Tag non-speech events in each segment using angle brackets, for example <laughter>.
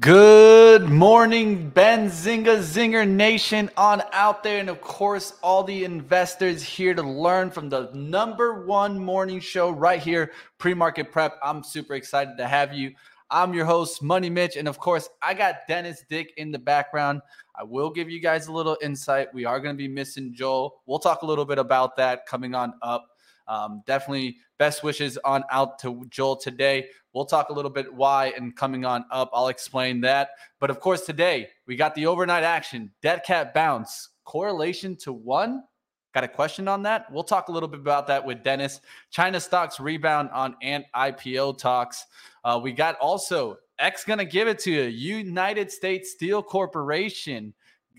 Good morning, Benzinga Zinger Nation on out there, and of course, all the investors here to learn from the number one morning show right here, Pre Market Prep. I'm super excited to have you. I'm your host, Money Mitch, and of course, I got Dennis Dick in the background. I will give you guys a little insight. We are going to be missing Joel. We'll talk a little bit about that coming on up. Um, definitely best wishes on out to Joel today. We'll talk a little bit why and coming on up. I'll explain that. But of course, today we got the overnight action, dead cat bounce, correlation to one. Got a question on that? We'll talk a little bit about that with Dennis. China stocks rebound on Ant IPO talks. Uh, we got also X gonna give it to you. United States Steel Corporation.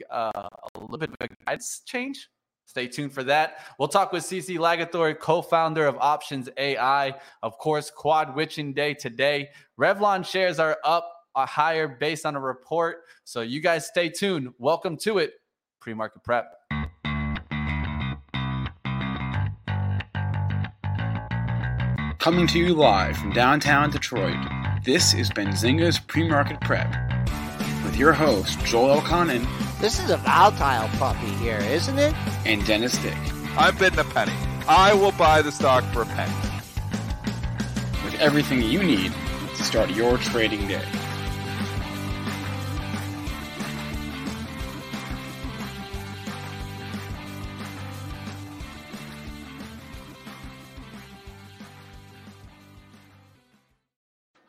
Uh, a little bit of a guidance change Stay tuned for that. We'll talk with CC Lagator, co-founder of Options AI. Of course, quad witching day today. Revlon shares are up a higher based on a report. So you guys stay tuned. Welcome to it. Pre-market prep. Coming to you live from downtown Detroit, this is Benzinga's Pre-Market Prep with your host, Joel Elconin this is a volatile puppy here, isn't it? And Dennis Dick. I'm bidding a penny. I will buy the stock for a penny. With everything you need to start your trading day.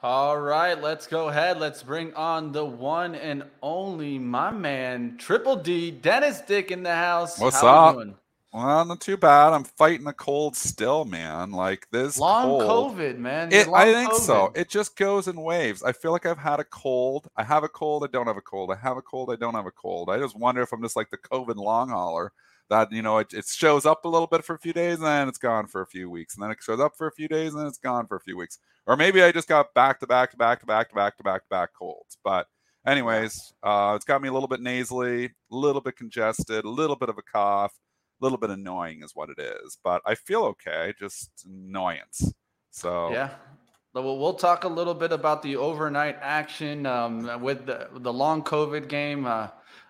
All right, let's go ahead. Let's bring on the one and only my man, Triple D, Dennis Dick in the house. What's How up? Well, not too bad. I'm fighting a cold still, man. Like this long cold, COVID, man. It, I think COVID. so. It just goes in waves. I feel like I've had a cold. I have a cold. I don't have a cold. I have a cold. I don't have a cold. I just wonder if I'm just like the COVID long hauler that you know it, it shows up a little bit for a few days and then it's gone for a few weeks and then it shows up for a few days and then it's gone for a few weeks. Or maybe i just got back to back to back to back to back to back to back colds. But anyways uh, it's got me a little bit nasally a little bit congested a little bit of a cough a little bit annoying is what it is. But i feel okay just annoyance. So yeah. Well, we'll talk a little bit about the overnight action um, with the, the long COVID game. Uh,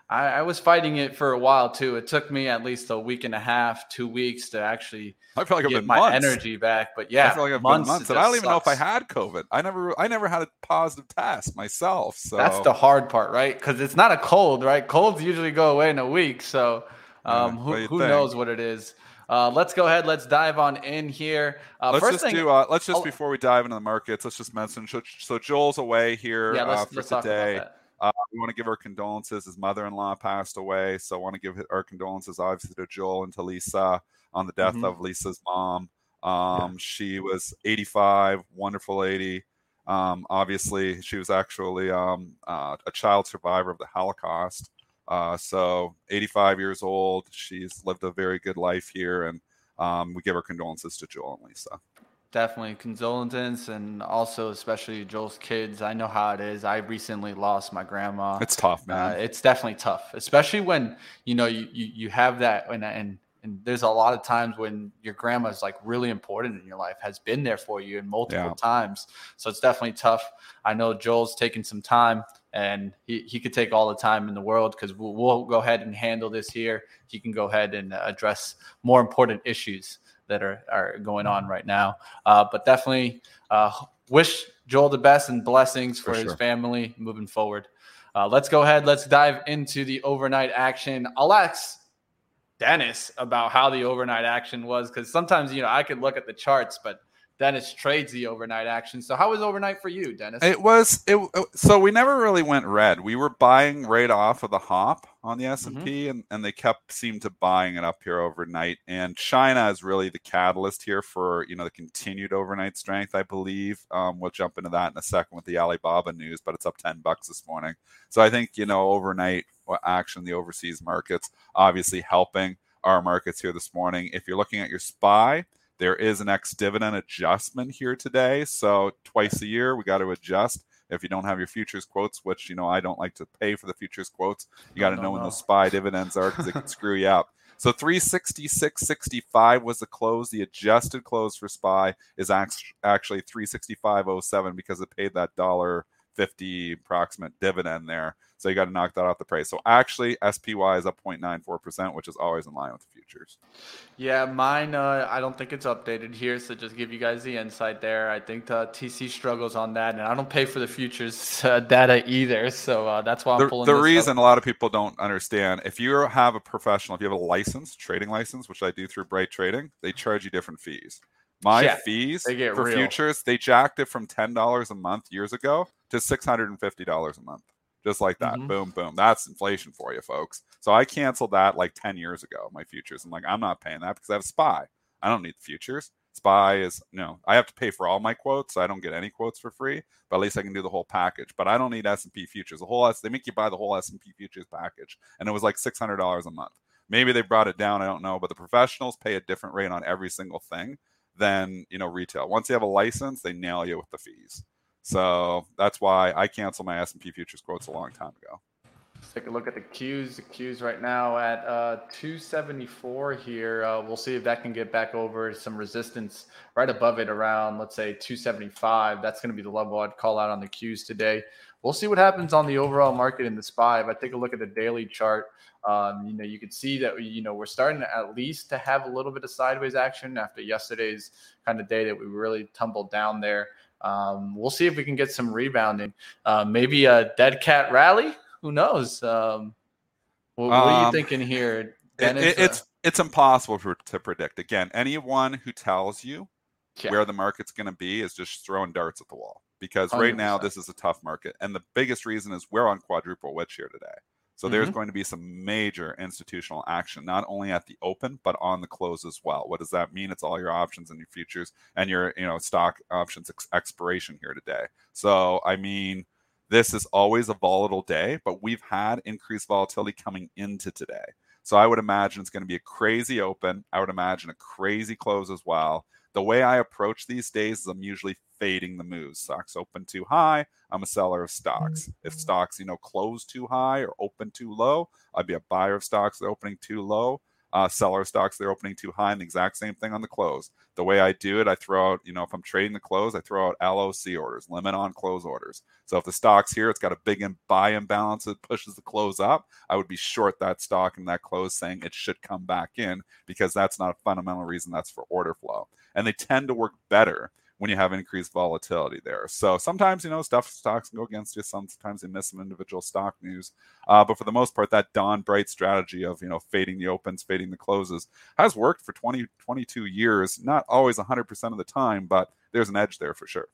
I, I, was fighting it for a while too. It took me at least a week and a half, two weeks to actually I feel like get my months. energy back. But yeah, I feel like I've months, months, and I don't even sucks. know if I had COVID. I never, I never had a positive test myself. So that's the hard part, right? Because it's not a cold, right? Colds usually go away in a week, so um, yeah, who, who knows what it is? Uh, let's go ahead. Let's dive on in here. Uh, let's just thing, do. Uh, let's just before we dive into the markets, let's just mention. So, so Joel's away here yeah, uh, for today. Uh, we want to give our condolences. His mother-in-law passed away, so I want to give our condolences, obviously, to Joel and to Lisa on the death mm-hmm. of Lisa's mom. Um, yeah. She was 85, wonderful lady. Um, obviously, she was actually um, uh, a child survivor of the Holocaust. Uh, so, 85 years old. She's lived a very good life here, and um, we give our condolences to Joel and Lisa definitely condolences and also especially Joel's kids. I know how it is. I recently lost my grandma. It's tough, man. Uh, it's definitely tough, especially when you know you you, you have that and and and there's a lot of times when your grandma is like really important in your life, has been there for you in multiple yeah. times. So it's definitely tough. I know Joel's taking some time and he, he could take all the time in the world because we'll, we'll go ahead and handle this here. He can go ahead and address more important issues that are, are going on right now. Uh, but definitely uh, wish Joel the best and blessings for, for his sure. family moving forward. Uh, let's go ahead. Let's dive into the overnight action. I'll ask Dennis about how the overnight action was because sometimes, you know, I could look at the charts, but Dennis trades the overnight action. So how was overnight for you, Dennis? It was it. So we never really went red. We were buying right off of the hop on the S and P, mm-hmm. and and they kept seemed to buying it up here overnight. And China is really the catalyst here for you know the continued overnight strength. I believe um, we'll jump into that in a second with the Alibaba news, but it's up ten bucks this morning. So I think you know overnight action, the overseas markets, obviously helping our markets here this morning. If you're looking at your SPY there is an ex dividend adjustment here today. So twice a year, we got to adjust. If you don't have your futures quotes, which you know I don't like to pay for the futures quotes, you got to know when the SPY dividends are because it can screw you up. <laughs> So 366.65 was the close. The adjusted close for SPY is actually 365.07 because it paid that dollar 50 approximate dividend there. So you got to knock that off the price. So actually, SPY is up 0.94%, which is always in line with the futures. Yeah, mine, uh, I don't think it's updated here. So just give you guys the insight there. I think the TC struggles on that. And I don't pay for the futures uh, data either. So uh, that's why I'm the, pulling The reason up. a lot of people don't understand if you have a professional, if you have a license, trading license, which I do through Bright Trading, they charge you different fees. My fees for real. futures, they jacked it from $10 a month years ago to $650 a month just like that. Mm-hmm. Boom, boom. That's inflation for you, folks. So I canceled that like 10 years ago, my futures. I'm like, I'm not paying that because I have SPY. I don't need the futures. SPY is, you know, I have to pay for all my quotes. So I don't get any quotes for free, but at least I can do the whole package. But I don't need S&P futures. The whole S, they make you buy the whole S&P futures package. And it was like $600 a month. Maybe they brought it down. I don't know. But the professionals pay a different rate on every single thing than, you know, retail. Once you have a license, they nail you with the fees. So that's why I canceled my S&P futures quotes a long time ago. Let's take a look at the Qs. The Qs right now at uh, 274 here. Uh, we'll see if that can get back over some resistance right above it around, let's say 275. That's going to be the level I'd call out on the Qs today. We'll see what happens on the overall market in the SPY. If I take a look at the daily chart, um, you know, you can see that you know we're starting to at least to have a little bit of sideways action after yesterday's kind of day that we really tumbled down there. Um, we'll see if we can get some rebounding. Uh, maybe a dead cat rally. Who knows? Um, what, what, are you um, thinking here, Dennis? It, it, it's it's impossible for, to predict. Again, anyone who tells you yeah. where the market's going to be is just throwing darts at the wall. Because right 100%. now this is a tough market, and the biggest reason is we're on quadruple witch here today. So mm-hmm. there's going to be some major institutional action, not only at the open, but on the close as well. What does that mean? It's all your options and your futures and your, you know, stock options ex- expiration here today. So, I mean, this is always a volatile day, but we've had increased volatility coming into today. So I would imagine it's going to be a crazy open. I would imagine a crazy close as well. The way I approach these days is I'm usually fading the moves. Stocks open too high, I'm a seller of stocks. If mm-hmm. stocks, you know, close too high or open too low, I'd be a buyer of stocks that are opening too low. Uh, seller stocks they're opening too high, and the exact same thing on the close. The way I do it, I throw out, you know, if I'm trading the close, I throw out LOC orders, limit on close orders. So if the stock's here, it's got a big buy imbalance that pushes the close up, I would be short that stock and that close, saying it should come back in because that's not a fundamental reason. That's for order flow, and they tend to work better when you have increased volatility there. So sometimes, you know, stuff stocks can go against you. Sometimes they miss some individual stock news. Uh, but for the most part, that Don Bright strategy of, you know, fading the opens, fading the closes has worked for 20, 22 years. Not always 100% of the time, but there's an edge there for sure.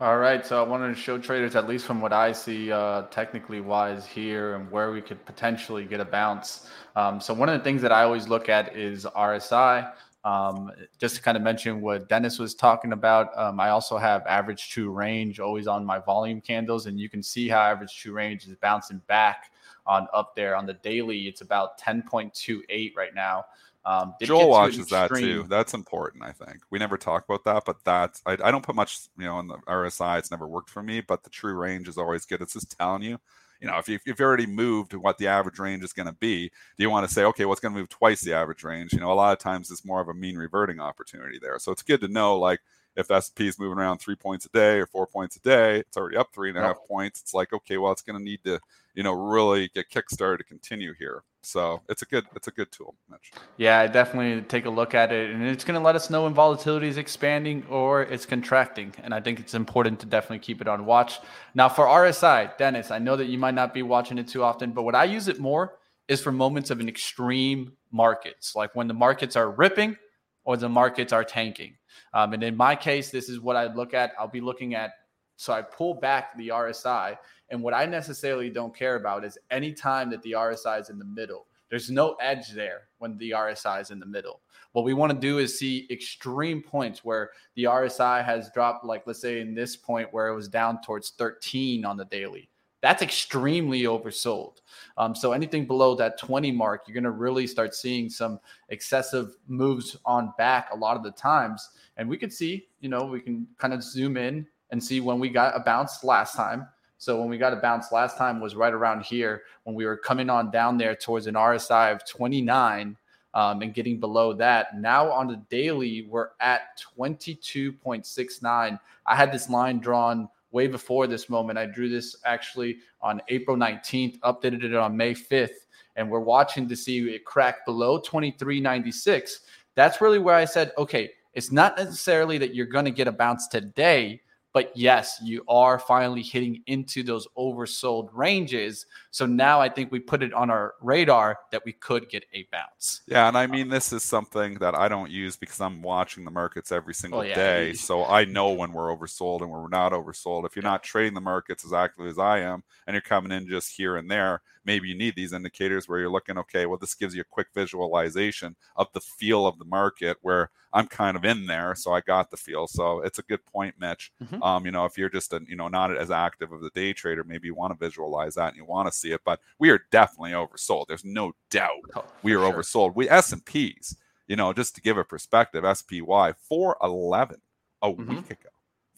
All right, so I wanted to show traders, at least from what I see, uh, technically wise here, and where we could potentially get a bounce. Um, so one of the things that I always look at is RSI. Um, just to kind of mention what Dennis was talking about, um, I also have average true range always on my volume candles, and you can see how average true range is bouncing back on up there on the daily. It's about 10.28 right now. Um, Joel watches that too. That's important, I think. We never talk about that, but that's I, I don't put much, you know, on the RSI. It's never worked for me, but the true range is always good. It's just telling you you know, if, you, if you've already moved what the average range is going to be, do you want to say, okay, what's well, going to move twice the average range? You know, a lot of times it's more of a mean reverting opportunity there. So it's good to know, like, if S&P is moving around three points a day or four points a day, it's already up three and a half points. It's like, okay, well, it's going to need to, you know, really get kickstarted to continue here. So it's a good, it's a good tool, Mitch. Yeah, definitely take a look at it, and it's going to let us know when volatility is expanding or it's contracting. And I think it's important to definitely keep it on watch. Now for RSI, Dennis, I know that you might not be watching it too often, but what I use it more is for moments of an extreme markets, like when the markets are ripping or the markets are tanking. Um, and in my case, this is what I look at. I'll be looking at. So I pull back the RSI, and what I necessarily don't care about is any time that the RSI is in the middle. There's no edge there when the RSI is in the middle. What we want to do is see extreme points where the RSI has dropped, like let's say in this point where it was down towards 13 on the daily. That's extremely oversold. Um, so anything below that 20 mark, you're going to really start seeing some excessive moves on back a lot of the times. And we can see, you know, we can kind of zoom in and see when we got a bounce last time. So when we got a bounce last time was right around here when we were coming on down there towards an RSI of 29 um, and getting below that. Now on the daily, we're at 22.69. I had this line drawn way before this moment. I drew this actually on April 19th, updated it on May 5th, and we're watching to see it crack below 23.96. That's really where I said, okay, it's not necessarily that you're going to get a bounce today, but yes, you are finally hitting into those oversold ranges. So now I think we put it on our radar that we could get a bounce. Yeah, and I mean this is something that I don't use because I'm watching the markets every single oh, yeah. day. So I know when we're oversold and when we're not oversold. If you're not trading the markets as actively as I am and you're coming in just here and there, maybe you need these indicators where you're looking, okay, well, this gives you a quick visualization of the feel of the market where I'm kind of in there. So I got the feel. So it's a good point, Mitch. Mm-hmm. Um, you know, if you're just a, you know, not as active of the day trader, maybe you want to visualize that and you want to see it, but we are definitely oversold. There's no doubt oh, we are sure. oversold. We S&Ps, you know, just to give a perspective, SPY 411 a mm-hmm. week ago.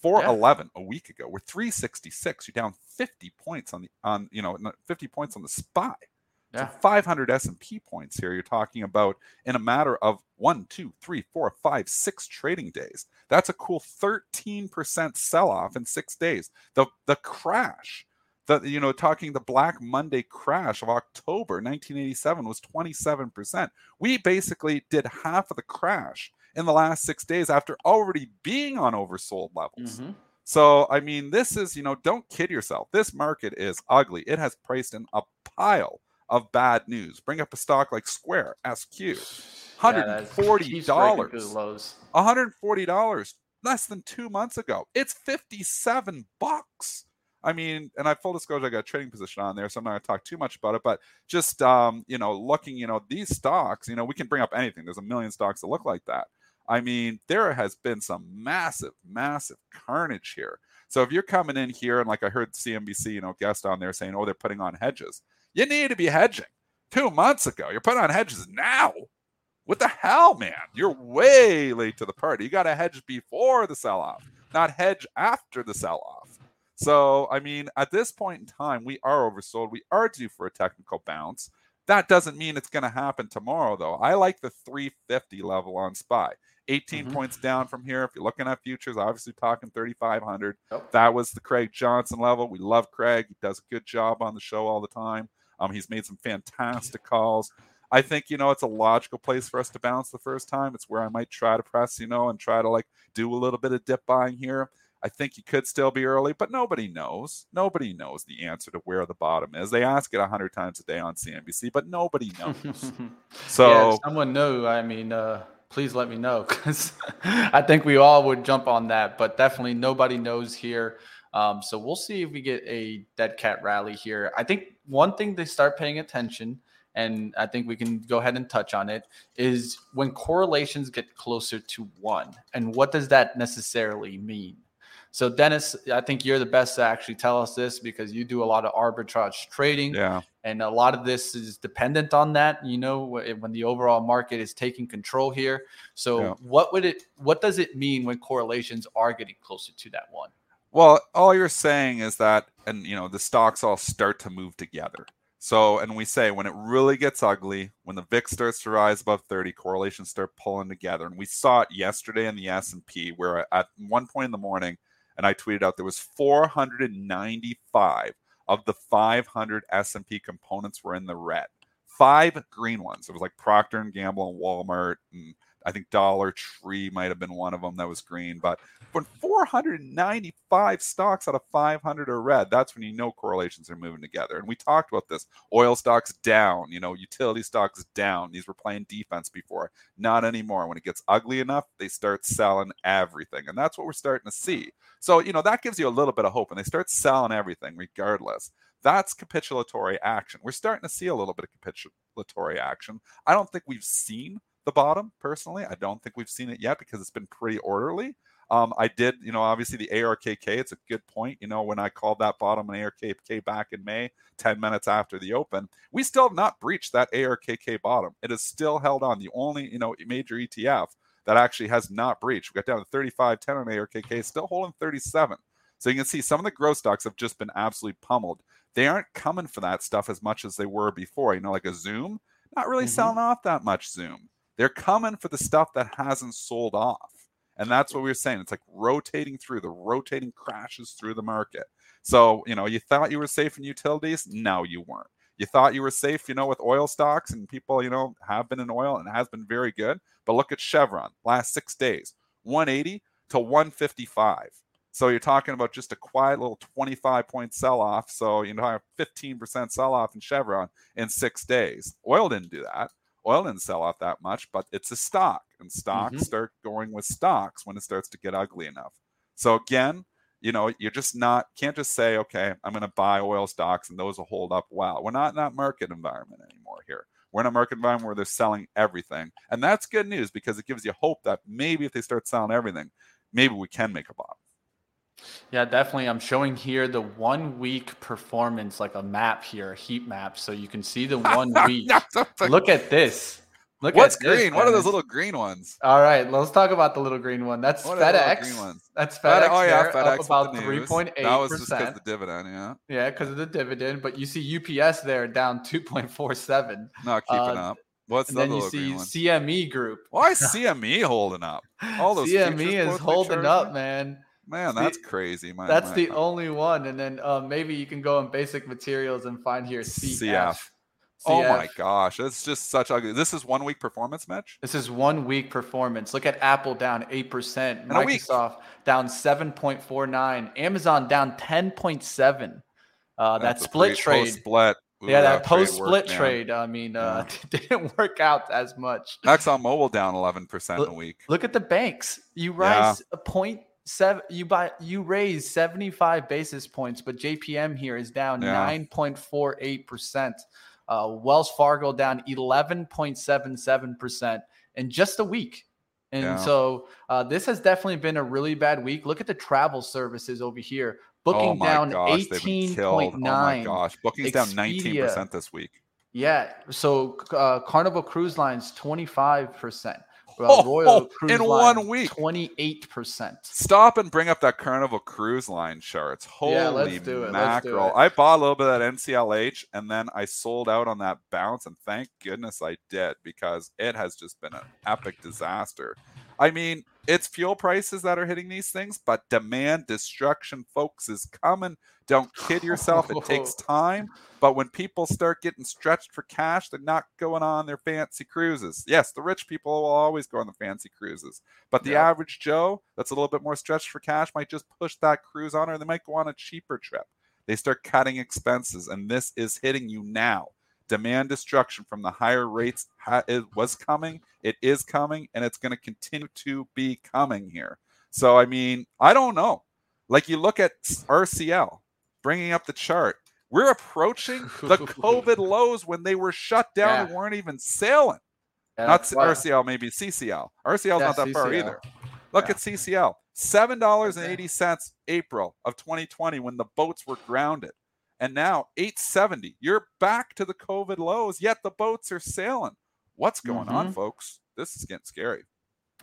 411 yeah. a week ago. We're 366. You're down 50 points on the on you know 50 points on the SPY. Yeah. So 500 S&P points here. You're talking about in a matter of one, two, three, four, five, six trading days. That's a cool 13% sell-off in six days. The the crash, the you know talking the Black Monday crash of October 1987 was 27%. We basically did half of the crash in the last six days after already being on oversold levels. Mm-hmm. So, I mean, this is, you know, don't kid yourself. This market is ugly. It has priced in a pile of bad news. Bring up a stock like Square, SQ. $140. <sighs> Yeah, $140 less than two months ago. It's 57 bucks. I mean, and I full disclosure, I got a trading position on there, so I'm not going to talk too much about it. But just um, you know, looking, you know, these stocks, you know, we can bring up anything. There's a million stocks that look like that. I mean, there has been some massive, massive carnage here. So if you're coming in here and like I heard CNBC, you know, guest on there saying, oh, they're putting on hedges. You need to be hedging. Two months ago, you're putting on hedges now. What the hell, man? You're way late to the party. You got to hedge before the sell off, not hedge after the sell off. So, I mean, at this point in time, we are oversold. We are due for a technical bounce. That doesn't mean it's going to happen tomorrow, though. I like the 350 level on SPY. 18 mm-hmm. points down from here. If you're looking at futures, obviously talking 3,500. Yep. That was the Craig Johnson level. We love Craig. He does a good job on the show all the time. Um, he's made some fantastic calls. I think, you know, it's a logical place for us to bounce the first time. It's where I might try to press, you know, and try to like do a little bit of dip buying here. I think you could still be early, but nobody knows. Nobody knows the answer to where the bottom is. They ask it a hundred times a day on CNBC, but nobody knows. <laughs> so yeah, someone knew. I mean, uh, please let me know because <laughs> I think we all would jump on that, but definitely nobody knows here. Um, so we'll see if we get a dead cat rally here. I think one thing they start paying attention, and I think we can go ahead and touch on it, is when correlations get closer to one. And what does that necessarily mean? So, Dennis, I think you're the best to actually tell us this because you do a lot of arbitrage trading. Yeah. And a lot of this is dependent on that, you know, when the overall market is taking control here. So, yeah. what would it, what does it mean when correlations are getting closer to that one? Well, all you're saying is that, and, you know, the stocks all start to move together. So, and we say when it really gets ugly, when the VIX starts to rise above 30, correlations start pulling together. And we saw it yesterday in the S&P where at one point in the morning, and I tweeted out there was 495 of the 500 S&P components were in the red. Five green ones. It was like Procter and Gamble and Walmart and I think Dollar Tree might have been one of them that was green, but when 495 stocks out of 500 are red, that's when you know correlations are moving together. And we talked about this. Oil stocks down, you know, utility stocks down. These were playing defense before, not anymore. When it gets ugly enough, they start selling everything, and that's what we're starting to see. So you know that gives you a little bit of hope, and they start selling everything regardless. That's capitulatory action. We're starting to see a little bit of capitulatory action. I don't think we've seen the bottom personally. I don't think we've seen it yet because it's been pretty orderly. Um, I did, you know, obviously the ARKK, it's a good point. You know, when I called that bottom an ARKK back in May, 10 minutes after the open, we still have not breached that ARKK bottom. It is still held on. The only, you know, major ETF that actually has not breached. We got down to 35, 10 on ARKK, still holding 37. So you can see some of the growth stocks have just been absolutely pummeled. They aren't coming for that stuff as much as they were before. You know, like a Zoom, not really mm-hmm. selling off that much Zoom. They're coming for the stuff that hasn't sold off. And that's what we were saying. It's like rotating through the rotating crashes through the market. So, you know, you thought you were safe in utilities. No, you weren't. You thought you were safe, you know, with oil stocks and people, you know, have been in oil and has been very good. But look at Chevron last six days 180 to 155. So you're talking about just a quiet little 25 point sell off. So, you know, 15% sell off in Chevron in six days. Oil didn't do that oil didn't sell off that much, but it's a stock, and stocks mm-hmm. start going with stocks when it starts to get ugly enough. So again, you know, you're just not can't just say, okay, I'm going to buy oil stocks and those will hold up well. We're not in that market environment anymore here. We're in a market environment where they're selling everything, and that's good news because it gives you hope that maybe if they start selling everything, maybe we can make a bottom. Yeah, definitely. I'm showing here the one week performance, like a map here, a heat map, so you can see the <laughs> one week. Look at this. Look What's green? what are those little green ones? All right, let's talk about the little green one. That's what FedEx. That's FedEx. Oh yeah, FedEx about three point eight. That was just because of the dividend, yeah. Yeah, because of the dividend. But you see UPS there down two point four seven. Not keeping uh, up. What's the then you see CME Group. Why is <laughs> CME holding up? All those CME is holding up, man. Man, that's the, crazy. My, that's my, the only one. And then uh, maybe you can go in basic materials and find here CF. CF. Oh my gosh, it's just such ugly. This is one week performance match. This is one week performance. Look at Apple down eight percent, Microsoft down seven point four nine, Amazon down ten point seven. Uh, that split trade, split. yeah, that post split trade. I mean, uh, yeah. <laughs> didn't work out as much. Exxon Mobil down eleven percent a week. Look at the banks. You rise yeah. a point seven you buy you raise 75 basis points but jpm here is down yeah. 9.48% uh, wells fargo down 11.77% in just a week. And yeah. so uh, this has definitely been a really bad week. Look at the travel services over here. Booking oh down 18.9 oh my gosh. Bookings Expedia, down 19% this week. Yeah. So uh, carnival cruise lines 25% uh, Royal oh, Cruise in Line, one week, twenty eight percent. Stop and bring up that Carnival Cruise Line charts. Holy yeah, let's do it. mackerel! Do it. I bought a little bit of that NCLH, and then I sold out on that bounce, and thank goodness I did because it has just been an epic disaster. I mean, it's fuel prices that are hitting these things, but demand destruction, folks, is coming. Don't kid yourself. It takes <laughs> time. But when people start getting stretched for cash, they're not going on their fancy cruises. Yes, the rich people will always go on the fancy cruises. But the average Joe that's a little bit more stretched for cash might just push that cruise on, or they might go on a cheaper trip. They start cutting expenses, and this is hitting you now. Demand destruction from the higher rates ha- it was coming, it is coming, and it's going to continue to be coming here. So, I mean, I don't know. Like you look at RCL, bringing up the chart. We're approaching the <laughs> COVID lows when they were shut down yeah. and weren't even sailing. Yeah, not RCL, maybe CCL. RCL's yeah, not that CCL. far either. Look at CCL. Seven dollars and eighty cents April of 2020 when the boats were grounded, and now 870. You're back to the COVID lows, yet the boats are sailing. What's going mm-hmm. on, folks? This is getting scary.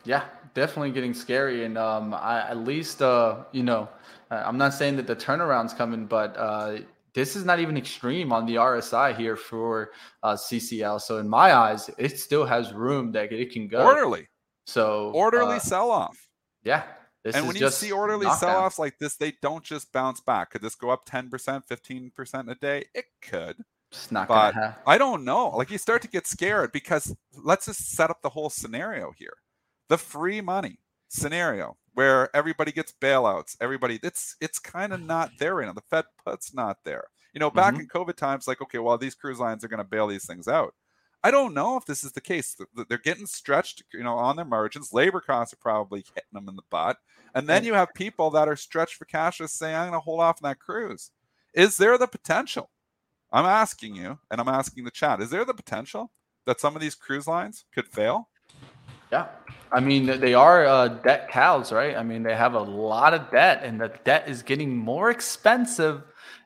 Yeah, definitely getting scary, and um, I, at least uh, you know, I'm not saying that the turnaround's coming, but uh, this is not even extreme on the RSI here for uh, CCL. So in my eyes, it still has room that it can go orderly. So orderly uh, sell off. Yeah. And when you see orderly sell offs like this, they don't just bounce back. Could this go up 10%, 15% a day? It could. It's not but I don't know. Like you start to get scared because let's just set up the whole scenario here the free money scenario where everybody gets bailouts. Everybody, it's it's kind of not there right now. The Fed put's not there. You know, back mm-hmm. in COVID times, like okay, well, these cruise lines are going to bail these things out. I don't know if this is the case. They're getting stretched, you know, on their margins. Labor costs are probably hitting them in the butt. And then you have people that are stretched for cash just saying, I'm going to hold off on that cruise. Is there the potential? I'm asking you, and I'm asking the chat, is there the potential that some of these cruise lines could fail? Yeah. I mean, they are uh, debt cows, right? I mean, they have a lot of debt, and the debt is getting more expensive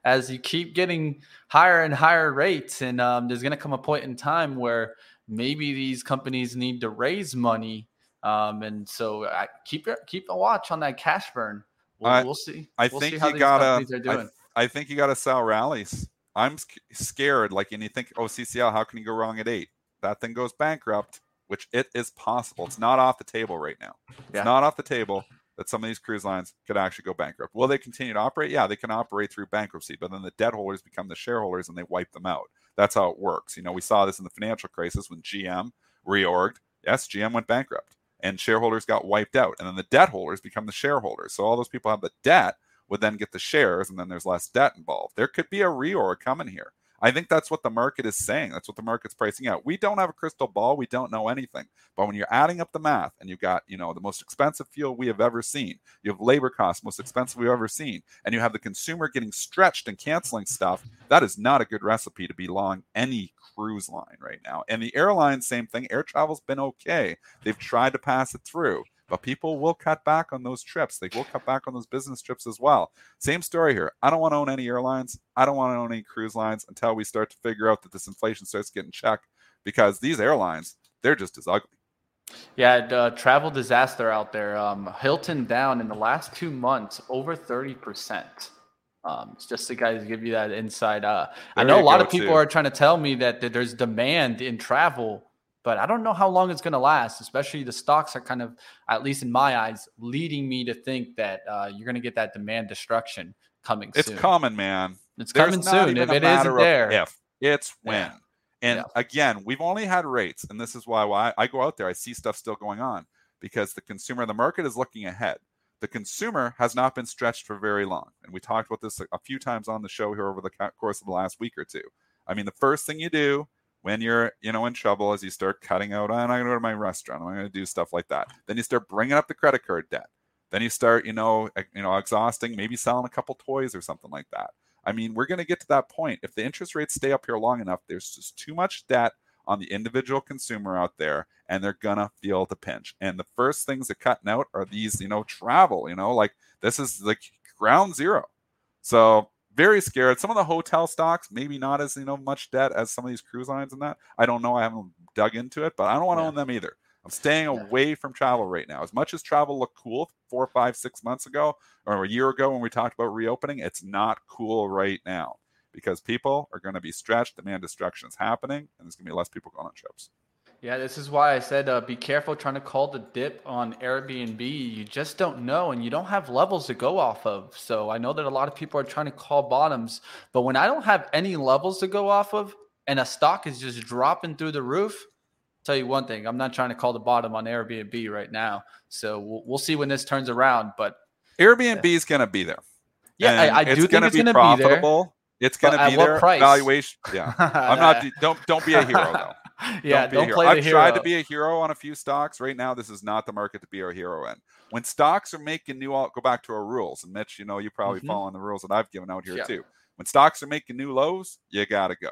as you keep getting higher and higher rates. And um, there's going to come a point in time where maybe these companies need to raise money. Um, and so I keep keep a watch on that cash burn. We'll, I, we'll see. I we'll think see you gotta. I, I, think you gotta sell rallies. I'm scared. Like, and you think, oh, CCL, how can you go wrong at eight? That thing goes bankrupt which it is possible. It's not off the table right now. It's yeah. not off the table that some of these cruise lines could actually go bankrupt. Will they continue to operate? Yeah, they can operate through bankruptcy, but then the debt holders become the shareholders and they wipe them out. That's how it works. You know, we saw this in the financial crisis when GM reorged. Yes, GM went bankrupt and shareholders got wiped out. And then the debt holders become the shareholders. So all those people have the debt would then get the shares and then there's less debt involved. There could be a reorg coming here. I think that's what the market is saying. That's what the market's pricing out. We don't have a crystal ball. We don't know anything. But when you're adding up the math and you've got, you know, the most expensive fuel we have ever seen, you have labor costs most expensive we've ever seen, and you have the consumer getting stretched and canceling stuff, that is not a good recipe to be long any cruise line right now. And the airline, same thing. Air travel's been okay. They've tried to pass it through but people will cut back on those trips. They will cut back on those business trips as well. Same story here. I don't want to own any airlines. I don't want to own any cruise lines until we start to figure out that this inflation starts getting checked because these airlines, they're just as ugly. Yeah, uh, travel disaster out there. Um, Hilton down in the last two months over 30%. Um, it's just to guys give you that insight. Uh, I know a lot of people too. are trying to tell me that, that there's demand in travel but I don't know how long it's going to last. Especially the stocks are kind of, at least in my eyes, leading me to think that uh, you're going to get that demand destruction coming. Soon. It's soon. coming, man. It's There's coming soon. If it isn't there, if it's when. Yeah. And yeah. again, we've only had rates, and this is why, why I go out there. I see stuff still going on because the consumer, the market is looking ahead. The consumer has not been stretched for very long, and we talked about this a few times on the show here over the course of the last week or two. I mean, the first thing you do when you're you know in trouble as you start cutting out ah, i'm not going to go to my restaurant i'm going to do stuff like that. Then you start bringing up the credit card debt. Then you start you know you know exhausting maybe selling a couple toys or something like that. I mean we're going to get to that point. If the interest rates stay up here long enough there's just too much debt on the individual consumer out there and they're gonna feel the pinch. And the first things that cutting out are these you know travel you know like this is like ground zero. So very scared. Some of the hotel stocks, maybe not as you know much debt as some of these cruise lines and that. I don't know. I haven't dug into it, but I don't want to yeah. own them either. I'm staying away from travel right now. As much as travel looked cool four, five, six months ago or a year ago when we talked about reopening, it's not cool right now because people are going to be stretched. Demand destruction is happening, and there's going to be less people going on trips. Yeah, this is why I said uh, be careful trying to call the dip on Airbnb. You just don't know, and you don't have levels to go off of. So I know that a lot of people are trying to call bottoms, but when I don't have any levels to go off of, and a stock is just dropping through the roof, I'll tell you one thing: I'm not trying to call the bottom on Airbnb right now. So we'll, we'll see when this turns around. But Airbnb is going to be there. Yeah, I, I, do think it's going to be there. It's going to be there. Price? Valuation. Yeah, I'm not. <laughs> Don't don't be a hero though. <laughs> yeah, don't, don't play I've hero. tried to be a hero on a few stocks. Right now, this is not the market to be a hero in. When stocks are making new, I'll go back to our rules. And Mitch, you know, you probably mm-hmm. following the rules that I've given out here yeah. too. When stocks are making new lows, you gotta go.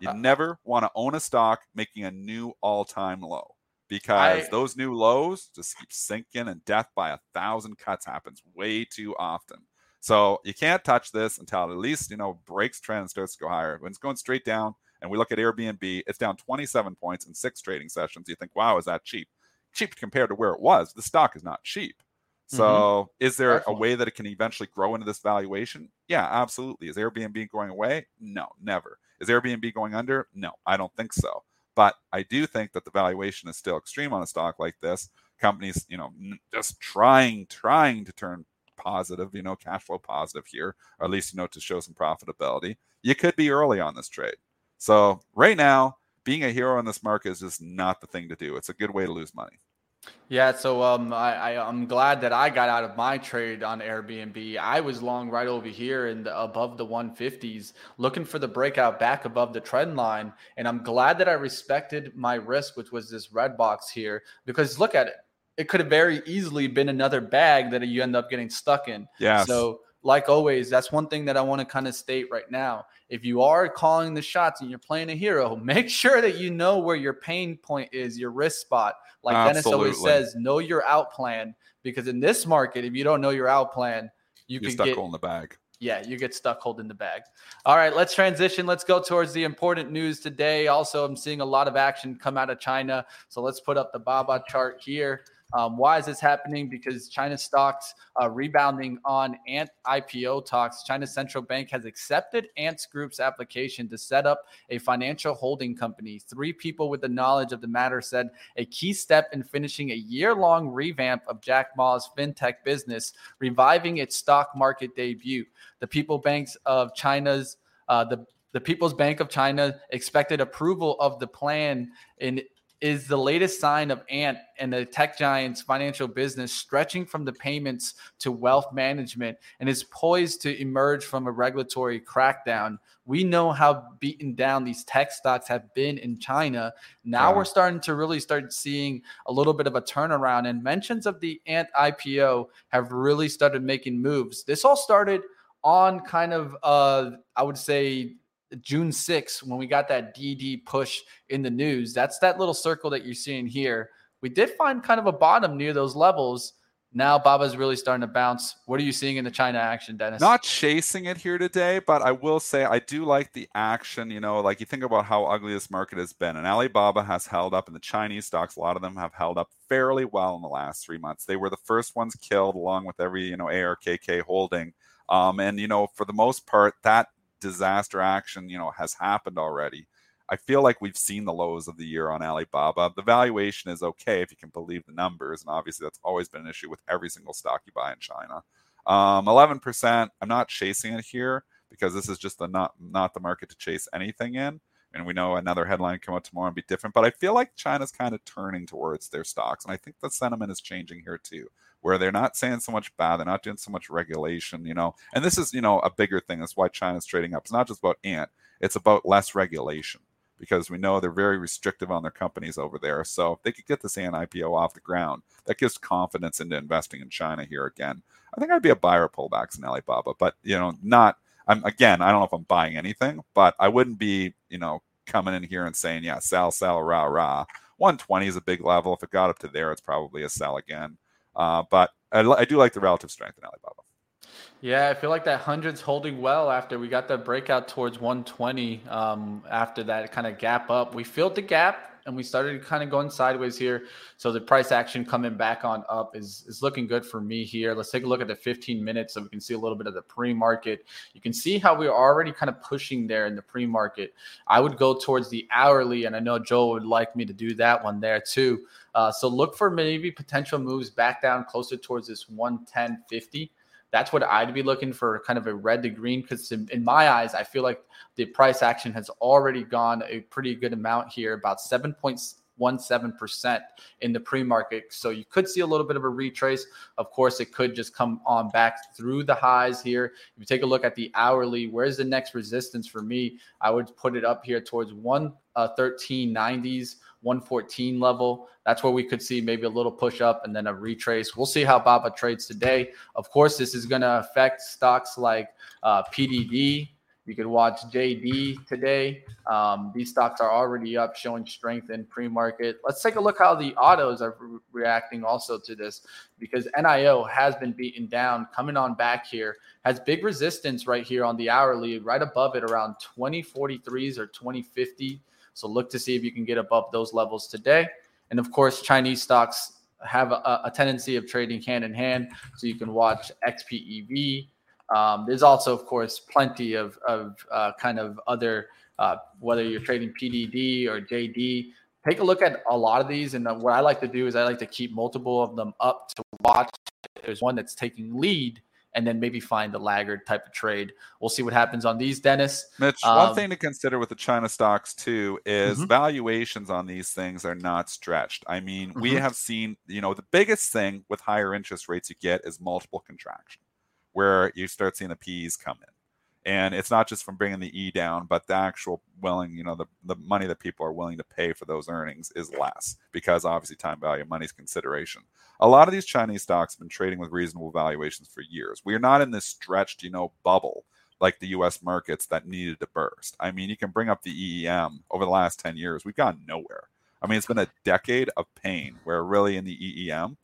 You uh, never want to own a stock making a new all-time low because I, those new lows just keep sinking and death by a thousand cuts happens way too often. So you can't touch this until at least you know breaks trend and starts to go higher. When it's going straight down, and we look at Airbnb, it's down 27 points in six trading sessions. You think, wow, is that cheap? Cheap compared to where it was. The stock is not cheap. So, mm-hmm. is there Definitely. a way that it can eventually grow into this valuation? Yeah, absolutely. Is Airbnb going away? No, never. Is Airbnb going under? No, I don't think so. But I do think that the valuation is still extreme on a stock like this. Companies, you know, just trying, trying to turn positive, you know, cash flow positive here, or at least, you know, to show some profitability. You could be early on this trade. So right now, being a hero in this market is just not the thing to do. It's a good way to lose money. Yeah, so um, I, I am glad that I got out of my trade on Airbnb. I was long right over here and above the 150s, looking for the breakout back above the trend line, and I'm glad that I respected my risk, which was this red box here, because look at it, it could have very easily been another bag that you end up getting stuck in. Yeah. So like always, that's one thing that I want to kind of state right now. If you are calling the shots and you're playing a hero, <laughs> make sure that you know where your pain point is, your risk spot. Like Absolutely. Dennis always says, know your out plan. Because in this market, if you don't know your out plan, you you're stuck get, holding the bag. Yeah, you get stuck holding the bag. All right, let's transition. Let's go towards the important news today. Also, I'm seeing a lot of action come out of China. So let's put up the Baba chart here. Um, why is this happening? Because China stocks uh, rebounding on Ant IPO talks. China's central bank has accepted Ant Group's application to set up a financial holding company. Three people with the knowledge of the matter said a key step in finishing a year long revamp of Jack Ma's fintech business, reviving its stock market debut. The People Banks of China's uh, the the People's Bank of China expected approval of the plan in is the latest sign of Ant and the tech giant's financial business stretching from the payments to wealth management and is poised to emerge from a regulatory crackdown. We know how beaten down these tech stocks have been in China. Now yeah. we're starting to really start seeing a little bit of a turnaround, and mentions of the Ant IPO have really started making moves. This all started on kind of, uh, I would say, June 6th, when we got that DD push in the news, that's that little circle that you're seeing here. We did find kind of a bottom near those levels. Now Baba's really starting to bounce. What are you seeing in the China action, Dennis? Not chasing it here today, but I will say I do like the action. You know, like you think about how ugly this market has been, and Alibaba has held up, and the Chinese stocks, a lot of them have held up fairly well in the last three months. They were the first ones killed, along with every you know ARKK holding. Um, and you know, for the most part, that disaster action, you know, has happened already. I feel like we've seen the lows of the year on Alibaba. The valuation is okay if you can believe the numbers, and obviously that's always been an issue with every single stock you buy in China. Um, 11%. I'm not chasing it here because this is just the not not the market to chase anything in. And we know another headline come out tomorrow and be different. But I feel like China's kind of turning towards their stocks, and I think the sentiment is changing here too where they're not saying so much bad, they're not doing so much regulation, you know. And this is, you know, a bigger thing. That's why China's trading up. It's not just about Ant, it's about less regulation because we know they're very restrictive on their companies over there. So if they could get this Ant IPO off the ground, that gives confidence into investing in China here again. I think I'd be a buyer pullbacks in Alibaba, but you know, not I'm again, I don't know if I'm buying anything, but I wouldn't be, you know, coming in here and saying, yeah, sell, sell, rah, rah. 120 is a big level. If it got up to there, it's probably a sell again. Uh, but I, I, do like the relative strength in Alibaba. Yeah, I feel like that hundred's holding well after we got the breakout towards 120. Um, after that kind of gap up, we filled the gap and we started kind of going sideways here. So the price action coming back on up is is looking good for me here. Let's take a look at the 15 minutes so we can see a little bit of the pre-market. You can see how we're already kind of pushing there in the pre-market. I would go towards the hourly, and I know Joe would like me to do that one there too. Uh, so look for maybe potential moves back down closer towards this 110.50 that's what I'd be looking for kind of a red to green because in, in, my eyes, I feel like the price action has already gone a pretty good amount here, about 7.17% in the pre market. So you could see a little bit of a retrace. Of course, it could just come on back through the highs here. If you take a look at the hourly, where's the next resistance for me? I would put it up here towards 113.90s. 114 level. That's where we could see maybe a little push up and then a retrace. We'll see how Baba trades today. Of course, this is going to affect stocks like uh, PDD. You could watch JD today. Um, these stocks are already up, showing strength in pre-market. Let's take a look how the autos are re- reacting also to this, because NIO has been beaten down, coming on back here, has big resistance right here on the hourly, right above it around 2043s or 2050 so look to see if you can get above those levels today. And of course, Chinese stocks have a, a tendency of trading hand in hand. So you can watch XPEV. Um, there's also, of course, plenty of, of uh, kind of other, uh, whether you're trading PDD or JD. Take a look at a lot of these. And what I like to do is I like to keep multiple of them up to watch. There's one that's taking lead and then maybe find the laggard type of trade. We'll see what happens on these, Dennis. Mitch, um, one thing to consider with the China stocks too is mm-hmm. valuations on these things are not stretched. I mean, mm-hmm. we have seen, you know, the biggest thing with higher interest rates you get is multiple contraction, where you start seeing the P's come in and it's not just from bringing the e down but the actual willing you know the, the money that people are willing to pay for those earnings is less because obviously time value of money is consideration. A lot of these chinese stocks have been trading with reasonable valuations for years. We are not in this stretched you know bubble like the us markets that needed to burst. I mean you can bring up the eem over the last 10 years we've gone nowhere. I mean it's been a decade of pain where really in the eem